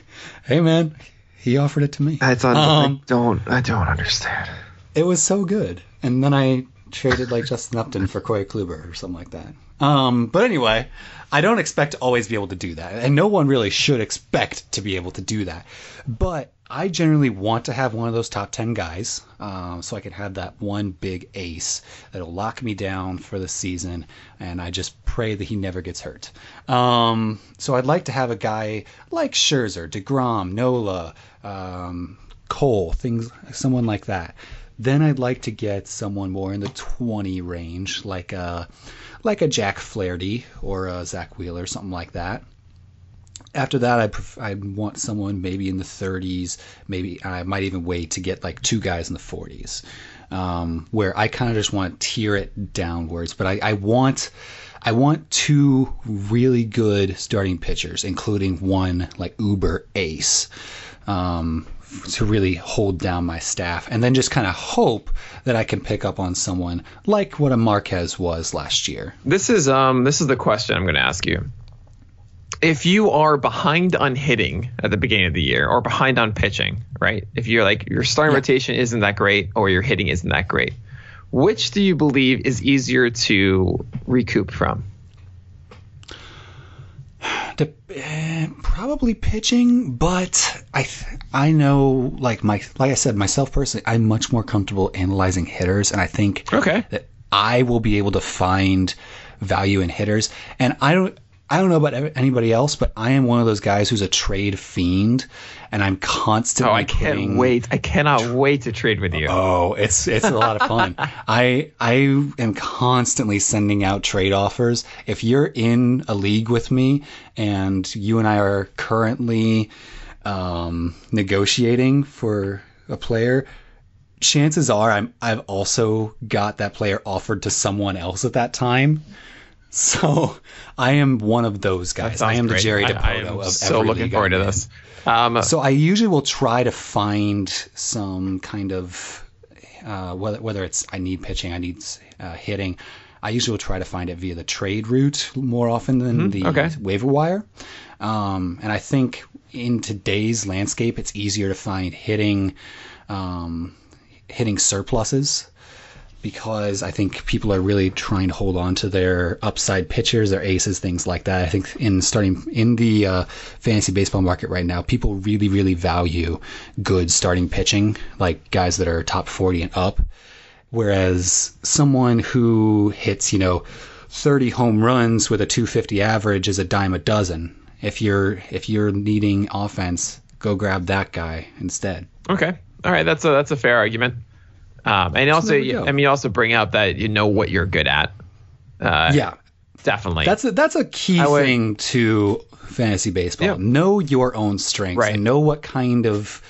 Hey man, he offered it to me. That's on, Um, I don't I don't understand. It was so good. And then I traded like Justin Upton for Corey Kluber or something like that. Um, but anyway, I don't expect to always be able to do that. And no one really should expect to be able to do that. But I generally want to have one of those top 10 guys um, so I can have that one big ace that'll lock me down for the season. And I just pray that he never gets hurt. Um, so I'd like to have a guy like Scherzer, DeGrom, Nola, um, Cole, things, someone like that. Then I'd like to get someone more in the 20 range, like a like a Jack Flaherty or a Zack Wheeler, something like that. After that, I pref- I want someone maybe in the 30s. Maybe I might even wait to get like two guys in the 40s, um, where I kind of just want to tier it downwards. But I, I want I want two really good starting pitchers, including one like uber ace. Um, to really hold down my staff and then just kind of hope that I can pick up on someone like what a Marquez was last year. This is um this is the question I'm going to ask you. If you are behind on hitting at the beginning of the year or behind on pitching, right? If you're like your starting yeah. rotation isn't that great or your hitting isn't that great, which do you believe is easier to recoup from? Eh, probably pitching, but I I know like my like I said myself personally, I'm much more comfortable analyzing hitters, and I think okay. that I will be able to find value in hitters, and I don't I don't know about anybody else, but I am one of those guys who's a trade fiend, and I'm constantly. Oh, I can't wait! I cannot wait to trade with you. Oh, it's it's a lot of fun. I I am constantly sending out trade offers. If you're in a league with me, and you and I are currently um, negotiating for a player, chances are I'm I've also got that player offered to someone else at that time. So I am one of those guys. I am great. the Jerry Dipoto I, I am of so looking forward to this. Um, so I usually will try to find some kind of uh, whether whether it's I need pitching, I need uh, hitting. I usually will try to find it via the trade route more often than mm-hmm. the okay. waiver wire. Um, and I think in today's landscape, it's easier to find hitting um, hitting surpluses because I think people are really trying to hold on to their upside pitchers, their aces, things like that. I think in starting in the uh, fantasy baseball market right now, people really, really value good starting pitching, like guys that are top 40 and up. Whereas someone who hits, you know, 30 home runs with a 250 average is a dime a dozen. If you're if you're needing offense, go grab that guy instead. Okay. All right, that's a that's a fair argument. Um, and also, I mean, you also bring out that you know what you're good at. Uh, yeah, definitely. That's a, that's a key would, thing to fantasy baseball. Yep. Know your own strengths right. and know what kind of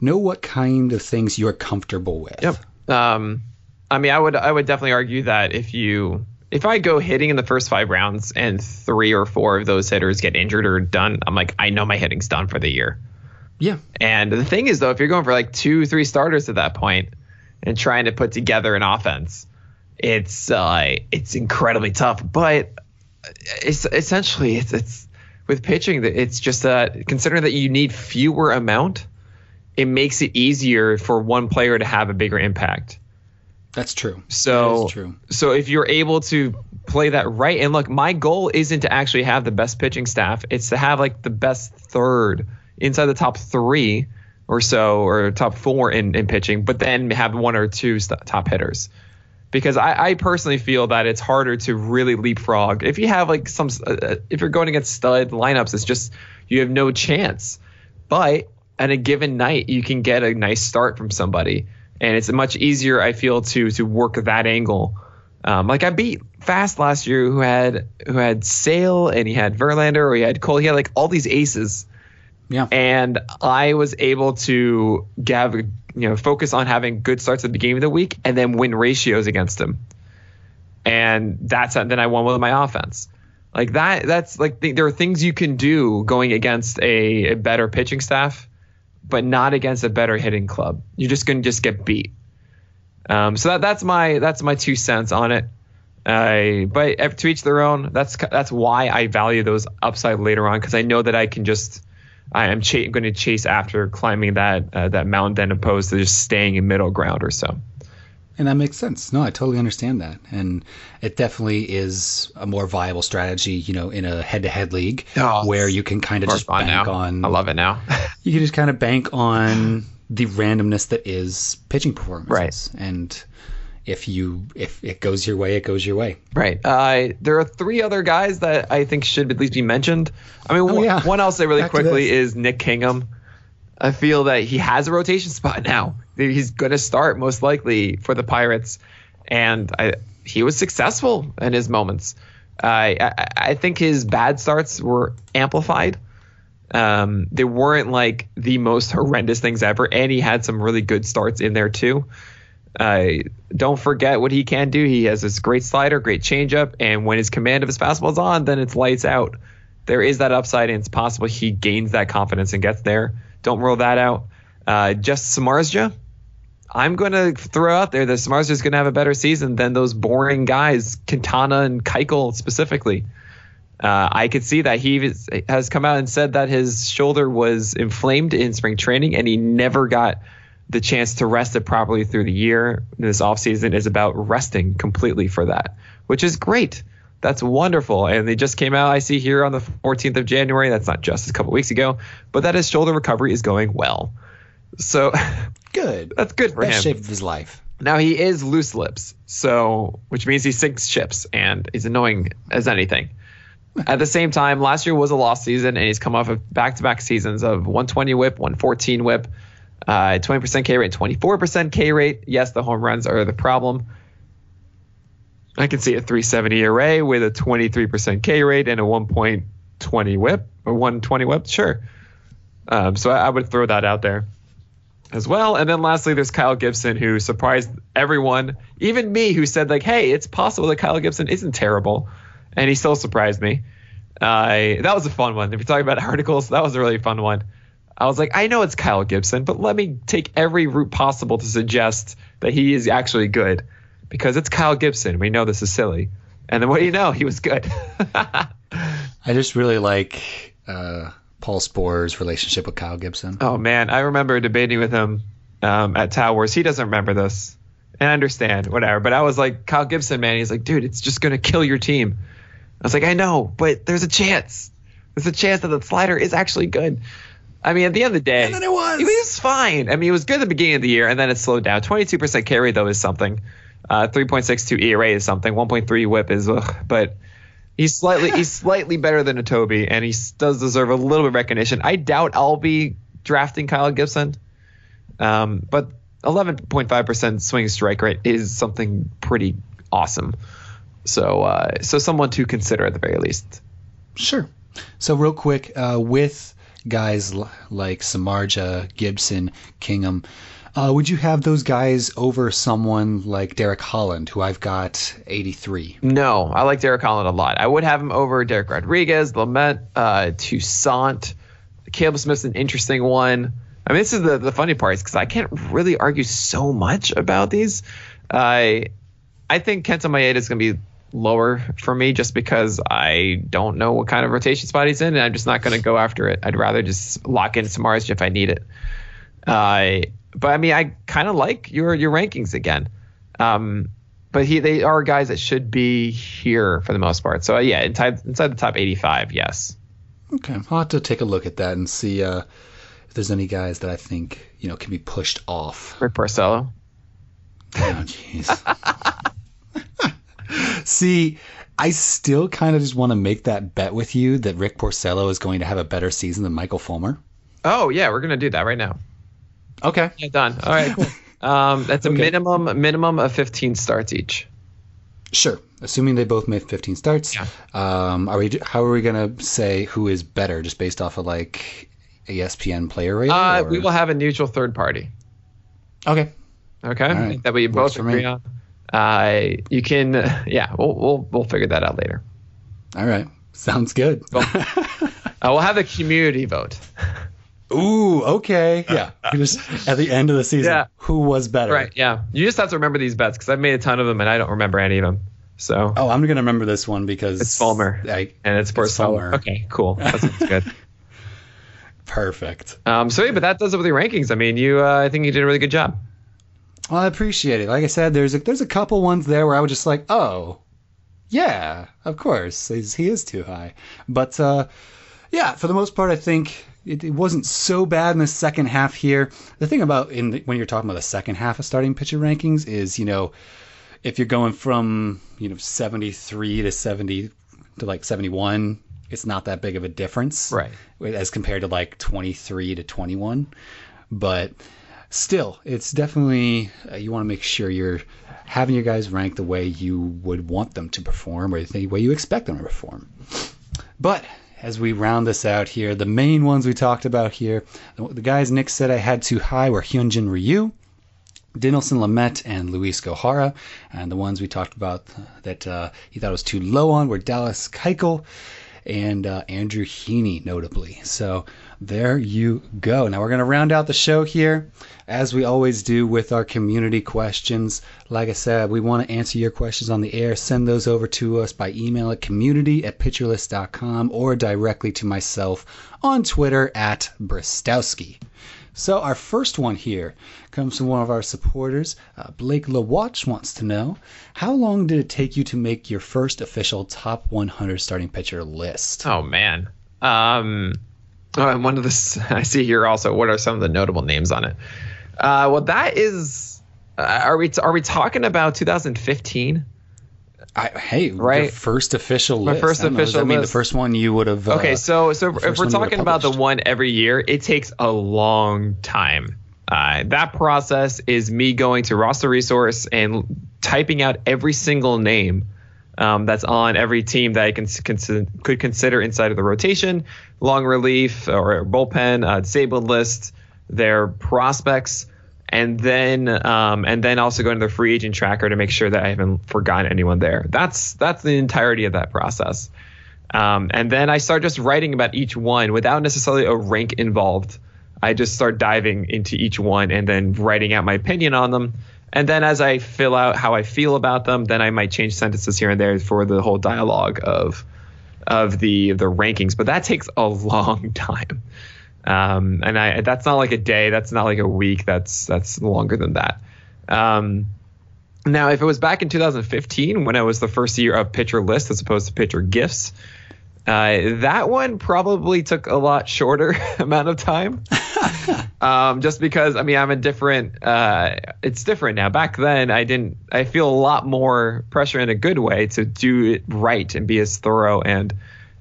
know what kind of things you're comfortable with. Yep. Um, I mean, I would I would definitely argue that if you if I go hitting in the first five rounds and three or four of those hitters get injured or done, I'm like, I know my hitting's done for the year. Yeah. And the thing is, though, if you're going for like two, three starters at that point, and trying to put together an offense. It's uh, it's incredibly tough, but it's essentially it's it's with pitching that it's just that considering that you need fewer amount, it makes it easier for one player to have a bigger impact. That's true. So that true. So if you're able to play that right, and look, my goal isn't to actually have the best pitching staff; it's to have like the best third inside the top three or so, or top four in, in pitching, but then have one or two st- top hitters. Because I, I, personally feel that it's harder to really leapfrog. If you have like some, uh, uh, if you're going against stud lineups, it's just you have no chance. But at a given night, you can get a nice start from somebody, and it's much easier. I feel to to work that angle. Um, like I beat Fast last year, who had who had Sale and he had Verlander, or he had Cole. He had like all these aces yeah. And I was able to have, you know, focus on having good starts at the beginning of the week and then win ratios against him. And that's then I won with my offense. Like that, that's like there are things you can do going against a, a better pitching staff, but not against a better hitting club. You're just going to just get beat. Um, so that that's my that's my two cents on it. Uh, but to each their own. That's that's why I value those upside later on because I know that I can just I am ch- going to chase after climbing that uh, that mountain then opposed to just staying in middle ground or so. And that makes sense. No, I totally understand that. And it definitely is a more viable strategy, you know, in a head to head league oh, where you can kind of just bank now. on. I love it now. you can just kind of bank on the randomness that is pitching performances. Right. And if you if it goes your way, it goes your way. Right. Uh, there are three other guys that I think should at least be mentioned. I mean, oh, one, yeah. one I'll say really Back quickly is Nick Kingham. I feel that he has a rotation spot now. He's going to start most likely for the Pirates, and I, he was successful in his moments. Uh, I, I think his bad starts were amplified. Um, they weren't like the most horrendous things ever, and he had some really good starts in there too. Uh, don't forget what he can do. He has this great slider, great changeup, and when his command of his fastball is on, then it's lights out. There is that upside, and it's possible he gains that confidence and gets there. Don't rule that out. Uh, just Samardzija, I'm going to throw out there that is going to have a better season than those boring guys, Quintana and Keuchel specifically. Uh, I could see that he has come out and said that his shoulder was inflamed in spring training and he never got the chance to rest it properly through the year. This offseason is about resting completely for that, which is great. That's wonderful. And they just came out, I see here on the 14th of January. That's not just a couple weeks ago, but that his shoulder recovery is going well. So good. That's good for Best him. shape of his life. Now he is loose lips, so which means he sinks ships and is annoying as anything. At the same time, last year was a lost season, and he's come off of back-to-back seasons of 120 whip, 114 whip, uh, 20% K rate, 24% K rate. Yes, the home runs are the problem. I can see a 370 ERA with a 23% K rate and a 1.20 whip or 120 whip. Sure. Um, so I, I would throw that out there as well. And then lastly, there's Kyle Gibson, who surprised everyone, even me, who said like, "Hey, it's possible that Kyle Gibson isn't terrible," and he still surprised me. Uh, that was a fun one. If you're talking about articles, that was a really fun one. I was like, I know it's Kyle Gibson, but let me take every route possible to suggest that he is actually good, because it's Kyle Gibson. We know this is silly, and then what do you know? He was good. I just really like. Uh Paul Sporer's relationship with Kyle Gibson. Oh man, I remember debating with him um, at Towers. He doesn't remember this, and I understand, whatever. But I was like, Kyle Gibson, man. He's like, dude, it's just gonna kill your team. I was like, I know, but there's a chance. There's a chance that the slider is actually good. I mean, at the end of the day, and then it was. He was fine. I mean, it was good at the beginning of the year, and then it slowed down. 22% carry though is something. Uh, 3.62 ERA is something. 1.3 WHIP is, ugh, but He's slightly he's slightly better than a Toby, and he does deserve a little bit of recognition. I doubt I'll be drafting Kyle Gibson, um, but 11.5% swing strike rate is something pretty awesome. So uh, so someone to consider at the very least. Sure. So real quick, uh, with guys like Samardzija, Gibson, Kingham, uh, would you have those guys over someone like Derek Holland, who I've got 83? No, I like Derek Holland a lot. I would have him over Dereck Rodriguez, Lamet, uh, Toussaint. Caleb Smith's an interesting one. I mean, this is the, the funny part because I can't really argue so much about these. I I think Kenta Maeda is going to be lower for me just because I don't know what kind of rotation spot he's in, and I'm just not going to go after it. I'd rather just lock in Samars if I need it. Uh, but I mean, I kind of like your your rankings again. Um, but he they are guys that should be here for the most part. So uh, yeah, inside inside the top 85, yes. Okay, I'll have to take a look at that and see uh, if there's any guys that I think you know can be pushed off. Rick Porcello. Oh jeez. see, I still kind of just want to make that bet with you that Rick Porcello is going to have a better season than Michael Fulmer. Oh yeah, we're gonna do that right now. Okay. Yeah, done. All right, cool. Um, that's a Okay. minimum minimum of 15 starts each. Sure. Assuming they both made 15 starts. Yeah. Um, are we? How are we gonna say who is better, just based off of like ESPN player rating? Uh, we will have a neutral third party. Okay. Okay, right. that we Works both agree on. Uh, you can, yeah, we'll we'll we'll figure that out later. All right. Sounds good. Uh, we'll have a community vote. Ooh. Okay. Yeah. Just at the end of the season, Yeah. who was better? Right. Yeah. You just have to remember these bets because I've made a ton of them and I don't remember any of them. So Oh, I'm gonna remember this one because it's Fulmer I, and it's for Fulmer. Okay. Cool. That sounds good. perfect. Um. So yeah, but that does it with your rankings. I mean, you. Uh, I think you did a really good job. Well, I appreciate it. Like I said, there's a, there's a couple ones there where I was just like, oh, yeah, of course, he is too high. But uh, yeah, for the most part, I think it, it wasn't so bad in the second half here. The thing about in the, when you're talking about the second half of starting pitcher rankings is, you know, if you're going from you know 73 to 70 to like 71, it's not that big of a difference, Right. As compared to like 23 to 21, but still, it's definitely uh, you want to make sure you're having your guys rank the way you would want them to perform or the way you expect them to perform. But as we round this out here, the main ones we talked about here, the, guys Nick said I had too high were Hyunjin Ryu, Dinelson Lamet, and Luiz Gohara. And the ones we talked about that uh, he thought was too low on were Dallas Keuchel and uh, Andrew Heaney, notably. So there you go. Now we're going to round out the show here, as we always do with our community questions. Like I said, we want to answer your questions on the air. Send those over to us by email at community at pitcherlist.com or directly to myself on Twitter at Bristowski. So our first one here comes from one of our supporters. Uh, Blake LaWatch wants to know, how long did it take you to make your first official top 100 starting pitcher list? Oh man. Um, oh, and one of the I see here also. What are some of the notable names on it? Uh, well, that is. Uh, are we are we talking about 2015? I, hey, Right. first official My list. first I know, does official mean list. the first one you would have. Uh, Okay, so so if we're one you would've talking about the one every year, it takes a long time. Uh, that process is me going to roster resource and typing out every single name um, that's on every team that I can could consider inside of the rotation, long relief or bullpen, uh, disabled list, their prospects, and then um, and then also go into the free agent tracker to make sure that I haven't forgotten anyone there. That's that's the entirety of that process. Um, and then I start just writing about each one without necessarily a rank involved. I just start diving into each one and then writing out my opinion on them. And then as I fill out how I feel about them, then I might change sentences here and there for the whole dialogue of of the the rankings. But that takes a long time. Um, and I that's not like a day, that's not like a week, that's that's longer than that. Um, now, if it was back in 2015 when it was the first year of pitcher list as opposed to pitcher gifts, uh, that one probably took a lot shorter amount of time. um, just because I mean I'm a different. Uh, it's different now. Back then I didn't. I feel a lot more pressure in a good way to do it right and be as thorough and.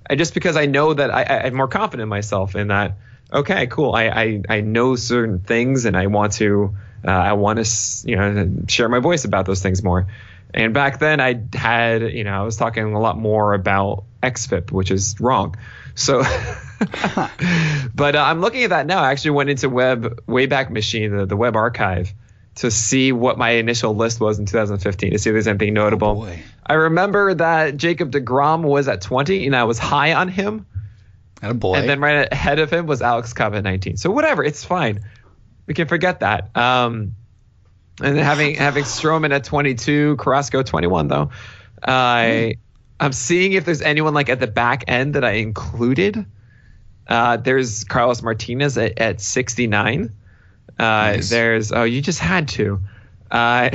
I, just because I know that I, I, I'm more confident in myself in that. Okay, cool. I, I, I know certain things and I want to uh, I want to you know share my voice about those things more. And back then I had you know I was talking a lot more about XFIP, which is wrong. So, but uh, I'm looking at that now. I actually went into Web Wayback Machine, the, the web archive, to see what my initial list was in 2015 to see if there's anything notable. boy. I remember that Jacob DeGrom was at 20, and I was high on him. a boy. And then right ahead of him was Alex Cobb at 19. So whatever, it's fine. We can forget that. Um, and having having Stroman at 22, Carrasco 21 though. I I'm seeing if there's anyone like at the back end that I included. Uh, there's Carlos Martinez at, at 69. Uh, Nice. There's oh you just had to. Uh,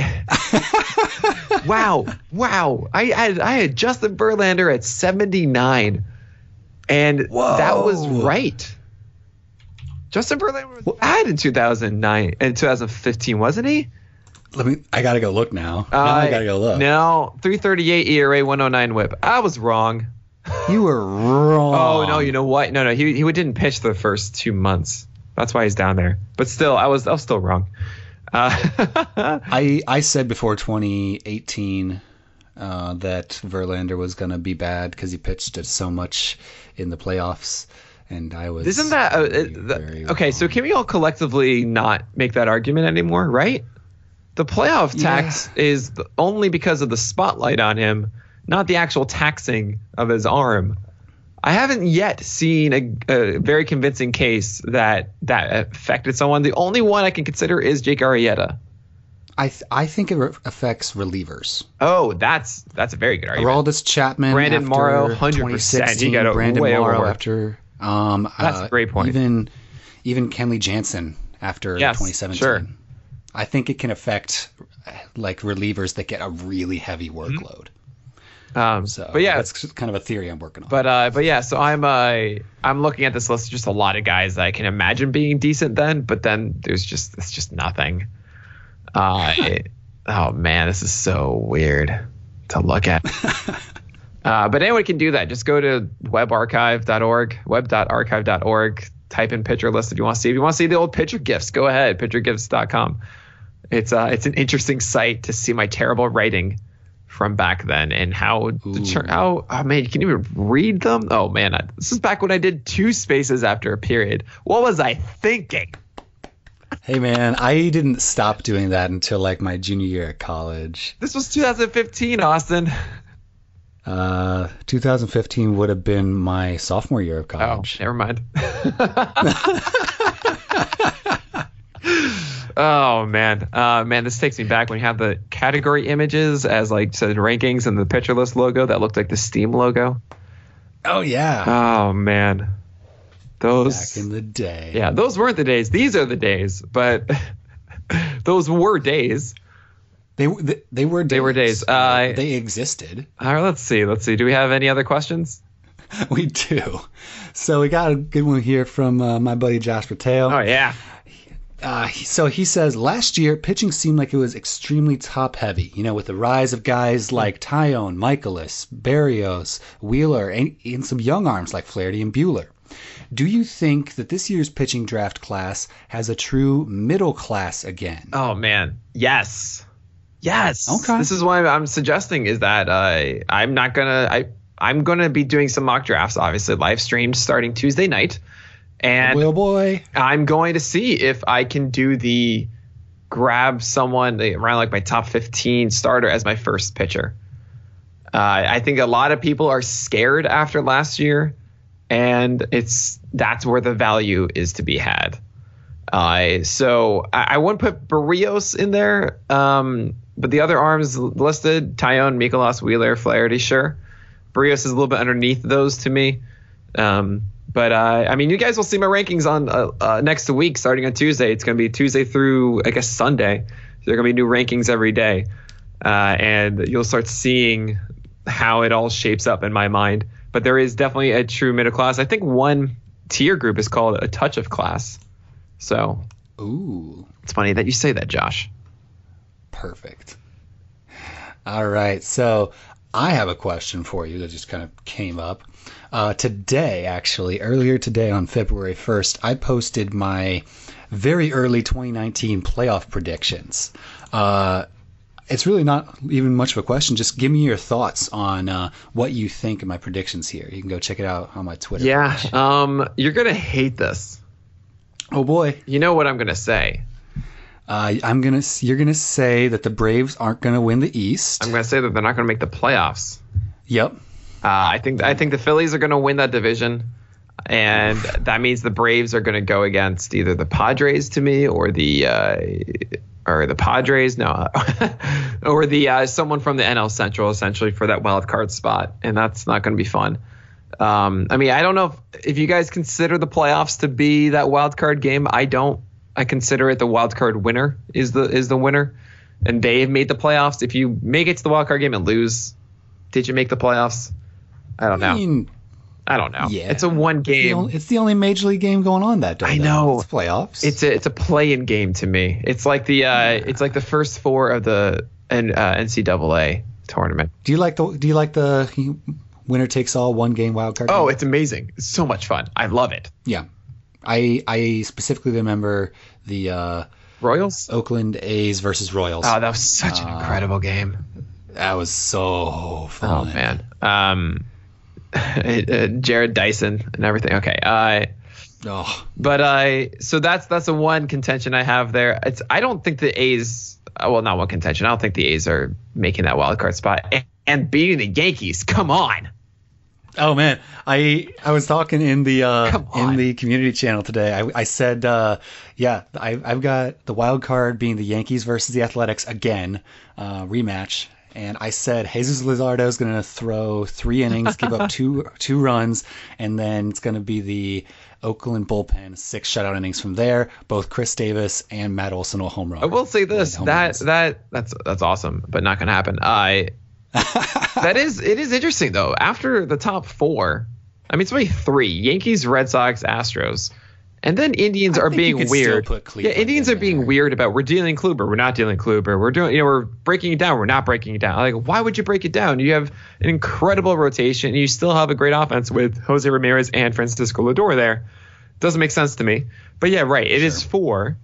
wow, wow! I had I had Justin Verlander at 79, and that was right. Justin Verlander was bad in 2009 and 2015, wasn't he? Let me. I gotta go look now. now I gotta go look. Now, 338 ERA, 109 WHIP. I was wrong. You were wrong. Oh no, you know what? No, no, he he didn't pitch the first two months. That's why he's down there. But still, I was I was still wrong. Uh, I I said before 2018 uh, that Verlander was gonna be bad because he pitched it so much in the playoffs, and I was. isn't that uh, very, uh, very okay? So can we all collectively not make that argument anymore? Right? The playoff Yeah. tax is only because of the spotlight on him, not the actual taxing of his arm. I haven't yet seen a, a very convincing case that that affected someone. The only one I can consider is Jake Arrieta. I th- I think it re- affects relievers. Oh, that's that's a very good argument. Aroldis Chapman, Brandon Morrow, 100%. You got Brandon way Morrow overworked. after. Um, That's uh, a great point. Even even Kenley Jansen after Yes, 2017. sure. I think it can affect like relievers that get a really heavy Mm-hmm. workload. Um, So, but yeah, that's kind of a theory I'm working on. But uh, but yeah, so I'm uh, I'm looking at this list, just a lot of guys that I can imagine being decent then, but then there's just it's just nothing. Uh, it- oh man, this is so weird to look at. uh, but anyone can do that. Just go to webarchive.org, web.archive.org, type in Pitcher List if you want to see. If you want to see the old picture gifts, go ahead, picturegifts.com. It's uh, it's an interesting sight to see my terrible writing from back then and how the how oh man you can even read them oh man I, this is back when i did two spaces after a period what was i thinking hey man, I didn't stop doing that until like my junior year at college. this was 2015 austin Uh, 2015 would have been my sophomore year of Oh, college. never mind. oh man, uh, man, this takes me back when you have the category images as like said rankings and the Pitcher List logo that looked like the Steam logo. Oh, yeah. Oh man, those. Back in the day. yeah, those weren't the days. These are the days, but those were days. They, they, they were days. They were days. Uh, they existed. All right, let's see. Let's see. Do we have any other questions? We do. So we got a good one here from uh, my buddy Josh Mateo. Oh yeah. Uh, so he says last year pitching seemed like it was extremely top heavy. You know, with the rise of guys like Taillon, Mikolas, Berrios, Wheeler, and, and some young arms like Flaherty and Buehler. Do you think that this year's pitching draft class has a true middle class again? Oh man, yes, yes. Okay. This is why I'm suggesting is that uh, I'm not gonna I I'm gonna be doing some mock drafts, obviously live streamed starting Tuesday night, and Will boy. I'm going to see if I can do the grab someone around like my top 15 starter as my first pitcher. Uh, I think a lot of people are scared after last year, and it's that's where the value is to be had. Uh, so I, I wouldn't put Berrios in there, um, but the other arms listed: Taillon, Mikolas, Wheeler, Flaherty. Sure, Berrios is a little bit underneath those to me. Um, but uh, I mean, you guys will see my rankings on uh, uh, next week, starting on Tuesday. It's going to be Tuesday through I guess Sunday. So there are going to be new rankings every day, uh, and you'll start seeing how it all shapes up in my mind. But there is definitely a true middle class. I think one tier group is called a touch of class. So Ooh, it's funny that you say that, Josh. perfect. All right, so I have a question for you that just kind of came up. Uh, today, actually, earlier today on February 1st, I posted my very early 2019 playoff predictions. Uh, it's really not even much of a question. Just give me your thoughts on uh, what you think of my predictions here. You can go check it out on my Twitter. Yeah, um, you're gonna hate this. Oh boy. You know what I'm gonna say. Uh, I'm gonna. You're gonna say that the Braves aren't gonna win the East. I'm gonna say that they're not gonna make the playoffs. Yep. Uh, I think I think the Phillies are going to win that division, and that means the Braves are going to go against either the Padres to me or the uh, or the Padres no or the uh, someone from the NL Central essentially for that wild card spot, and that's not going to be fun. Um, I mean, I don't know if, if you guys consider the playoffs to be that wild card game. I don't. I consider it the wild card winner is the is the winner, and they've made the playoffs. If you make it to the wild card game and lose, did you make the playoffs? I don't know. I mean, I don't know. Yeah. It's a one the game. only- it's the only major league game going on that day. I though. know. It's playoffs. It's a it's a play-in game to me. It's like the uh, it's like the first four of the N, uh, NCAA tournament. do you like the Do you like the winner takes all one game wild card? Oh, game? it's amazing. It's so much fun. I love it. yeah. I I specifically remember the uh, Royals. Oakland A's versus Royals. Oh, that was such an Uh, incredible game. that was so fun. Oh man. Um, Jarrod Dyson and everything. Okay. Uh, Oh, But uh, so that's that's the one contention I have there. It's I don't think the A's. uh, Well, not one contention. I don't think the A's are making that wild card spot and, and beating the Yankees. Come on. Oh man, I I was talking in the uh, in the community channel today. I, I said, uh, yeah, I, I've got the wild card being the Yankees versus the Athletics again, uh, rematch. And I said Jesus Luzardo is going to throw three innings, give up two two runs, and then it's going to be the Oakland bullpen six shutout innings from there. Both Khris Davis and Matt Olson will home run. I will say this: Home that runs. that that's that's awesome, but not gonna happen. I that is it is interesting though. After the top four, I mean, it's only three: Yankees, Red Sox, Astros. And then Indians I are being weird. Yeah, Indians in are being weird about we're dealing Kluber, we're not dealing Kluber, we're doing you know we're breaking it down, we're not breaking it down. Like why would you break it down? You have an incredible rotation, and you still have a great offense with Jose Ramirez and Francisco Lindor there. Doesn't make sense to me. But yeah, right, it is four,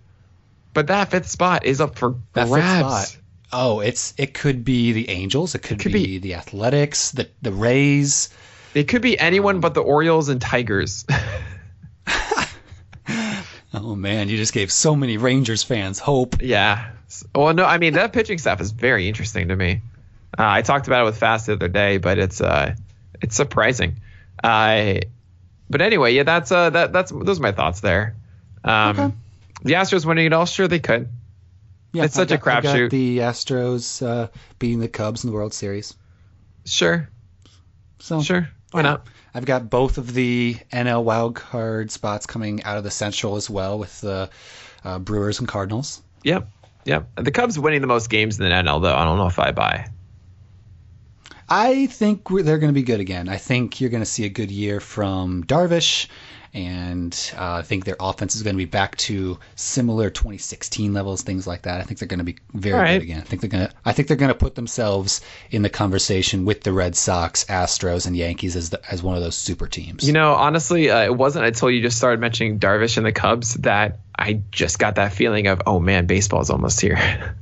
but that fifth spot is up for That grabs. spot. Oh, it's it could be the Angels. It could, Could be, be- the Athletics, the the Rays. It could be anyone um, but the Orioles and Tigers. Oh man, you just gave so many Rangers fans hope. yeah. Well, no, I mean that pitching staff is very interesting to me. Uh, I talked about it with Fast the other day, but it's uh, it's surprising. Uh, but anyway, yeah, that's uh, that that's those are my thoughts there. Um, Okay. The Astros winning it all, sure they could. Yeah, It's such a a crapshoot. The Astros uh, beating the Cubs in the World Series. Sure, So sure, why not? I've got both of the NL wild card spots coming out of the Central as well with the uh, Brewers and Cardinals. Yep, yep. The Cubs winning the most games in the NL, though. I don't know if I buy. I think they're going to be good again. I think you're going to see a good year from Darvish, and uh, I think their offense is going to be back to similar 2016 levels, things like that. I think they're going to be very right. good again. I think they're going to. I think they're going to put themselves in the conversation with the Red Sox, Astros, and Yankees as the, as one of those super teams. You know, honestly, uh, it wasn't until you just started mentioning Darvish and the Cubs that I just got that feeling of, oh man, baseball's almost here.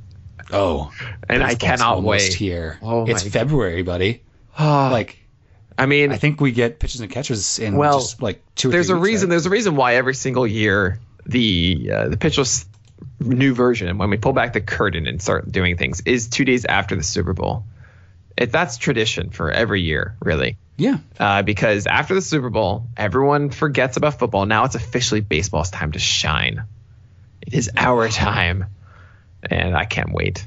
oh, and I cannot almost wait. Here, Oh it's February, buddy. Like I mean, I think we get pitchers and catchers in Well, just like two. Or there's three a weeks, reason. right? There's a reason why every single year the uh, the pitcher's new version, when we pull back the curtain and start doing things, is two days after the Super Bowl. It, that's tradition for every year, really. Yeah. uh, because after the Super Bowl, everyone forgets about football. Now it's officially baseball's time to shine. It is our time, and I can't wait.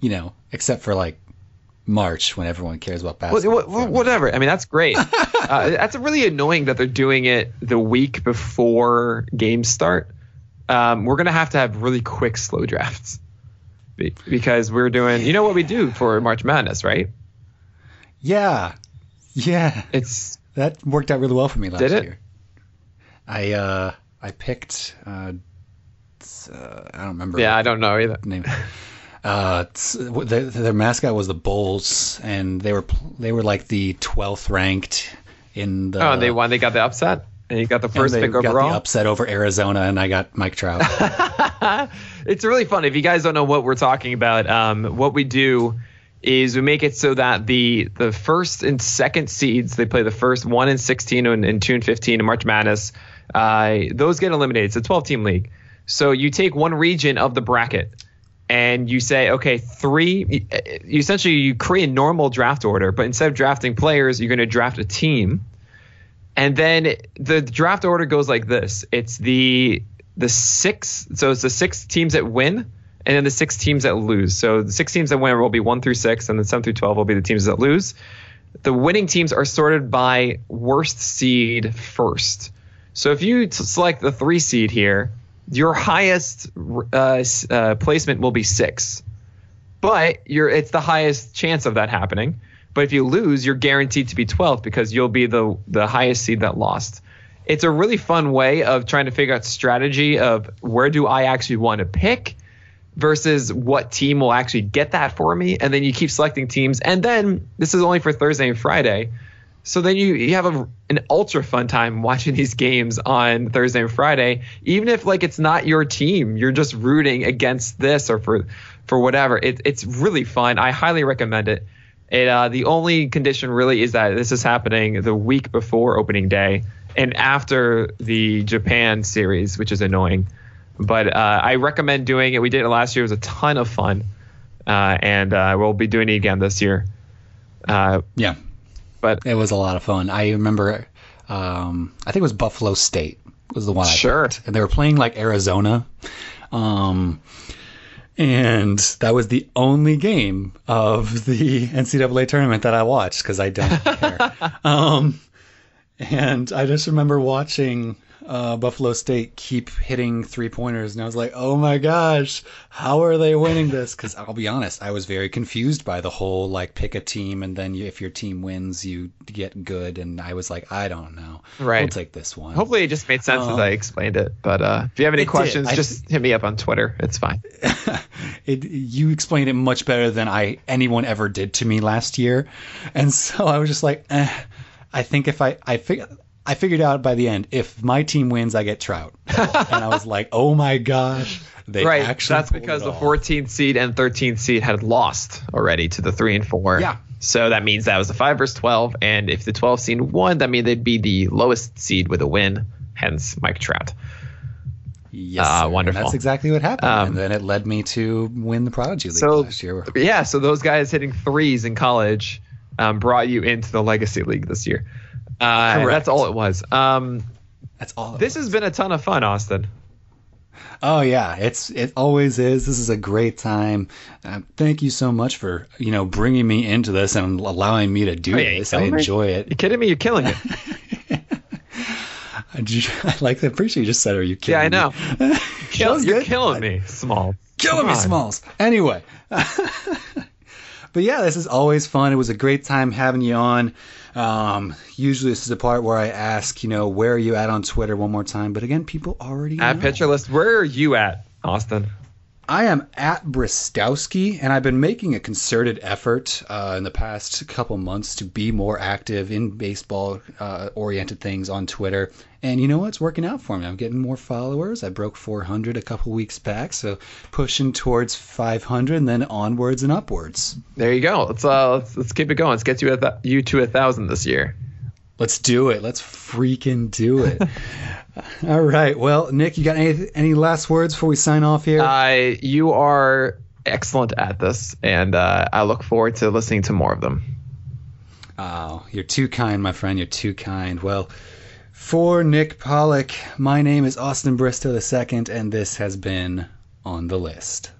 you know, except for like March when everyone cares about basketball. wha- wha- whatever. I mean, that's great. uh, that's really annoying that they're doing it the week before games start. Um, we're gonna have to have really quick slow drafts Be- because we're doing. You know what we do for March Madness, right? yeah, yeah, It's that worked out really well for me last Did it? year. I uh, I picked. Uh, uh, I don't remember. yeah. I don't know either. name. Uh, their, their mascot was the Bulls, and they were they were like the twelfth ranked in the. Oh, they won. They got the upset, and you got the first they pick got overall. the upset over Arizona, and I got Mike Trout. it's really fun. If you guys don't know what we're talking about, um, what we do is we make it so that the the first and second seeds they play the first one and sixteen and, and two and fifteen in March Madness. Uh, those get eliminated. It's a twelve team league. So you take one region of the bracket and you say, okay, three. You uh, essentially you create a normal draft order, but instead of drafting players, you're going to draft a team. And then the draft order goes like this: it's the the six, so it's the six teams that win, and then the six teams that lose. So the six teams that win will be one through six, and then seven through twelve will be the teams that lose. The winning teams are sorted by worst seed first. So if you select the three seed here, your highest uh, uh, placement will be six but you're it's the highest chance of that happening. But if you lose, you're guaranteed to be 12th because you'll be the the highest seed that lost. It's a really fun way of trying to figure out strategy of where do I actually want to pick versus what team will actually get that for me and then you keep selecting teams and then this is only for Thursday and Friday. So then you, you have a, an ultra fun time watching these games on Thursday and Friday, even if like it's not your team, you're just rooting against this or for for whatever. It, it's really fun. I highly recommend it. It uh, the only condition really is that this is happening the week before opening day and after the Japan series, which is annoying. But uh, I recommend doing it. We did it last year. It was a ton of fun, uh, and uh, we'll be doing it again this year. Uh, yeah, but it was a lot of fun. I remember, um, I think it was Buffalo State was the one I Sure. picked. and they were playing like Arizona, um, and that was the only game of the NCAA tournament that I watched because I don't care. Um, and I just remember watching uh, Buffalo State keep hitting three pointers, and I was like, "Oh my gosh, how are they winning this?" Because I'll be honest, I was very confused by the whole like pick a team, and then you, if your team wins, you get good. And I was like, I don't know. Right. We'll take this one. hopefully it just made sense as Um, I explained it. But uh, if you have any questions, I- just hit me up on Twitter. It's fine. it you explained it much better than I anyone ever did to me last year, and so I was just like, eh, I think if I I fig- I figured out by the end if my team wins, I get Trout, and I was like, oh my gosh, they right. actually That's because the 14th seed and 13th seed had lost already to the three and four. Yeah. So that means that was the five versus 12, and if the 12 seed won, that means they'd be the lowest seed with a win. Hence, Mike Trout. Yes, Uh, sir. And wonderful. That's exactly what happened, Um, and then it led me to win the Prodigy League So- last year. Yeah, so those guys hitting threes in college um, brought you into the Legacy League this year. Uh, that's all it was. Um, That's all. it this was. has been a ton of fun, Austin. Oh yeah, it's it always is. This is a great time. Uh, thank you so much for you know bringing me into this and allowing me to do Oh, yeah, this. I killing me? enjoy it. You kidding me? You're killing it. I, ju- I like that. Pretty sure you just said, "Are you kidding?" Me? Yeah. I know. me?" Kill, you're good. killing me, Small. Killing me, Smalls. Anyway. But yeah, this is always fun. It was a great time having you on. Um, usually, this is the part where I ask, you know, where are you at on Twitter one more time. But again, people already At know. List, where are you at, Austin? I am at Bristowski, and I've been making a concerted effort uh, in the past couple months to be more active in baseball uh, oriented things on Twitter. And you know what? It's working out for me. I'm getting more followers. I broke 400 a couple weeks back, so pushing towards 500 and then onwards and upwards. There you go. Let's uh, let's, let's keep it going. Let's get you at that you to a thousand this year. Let's do it. Let's freaking do it. All right. Well, Nick, you got any any last words before we sign off here? Uh, you are excellent at this, and uh, I look forward to listening to more of them. Oh, you're too kind, my friend. You're too kind. Well, for Nick Pollack, my name is Austin Bristow II, and this has been On the List.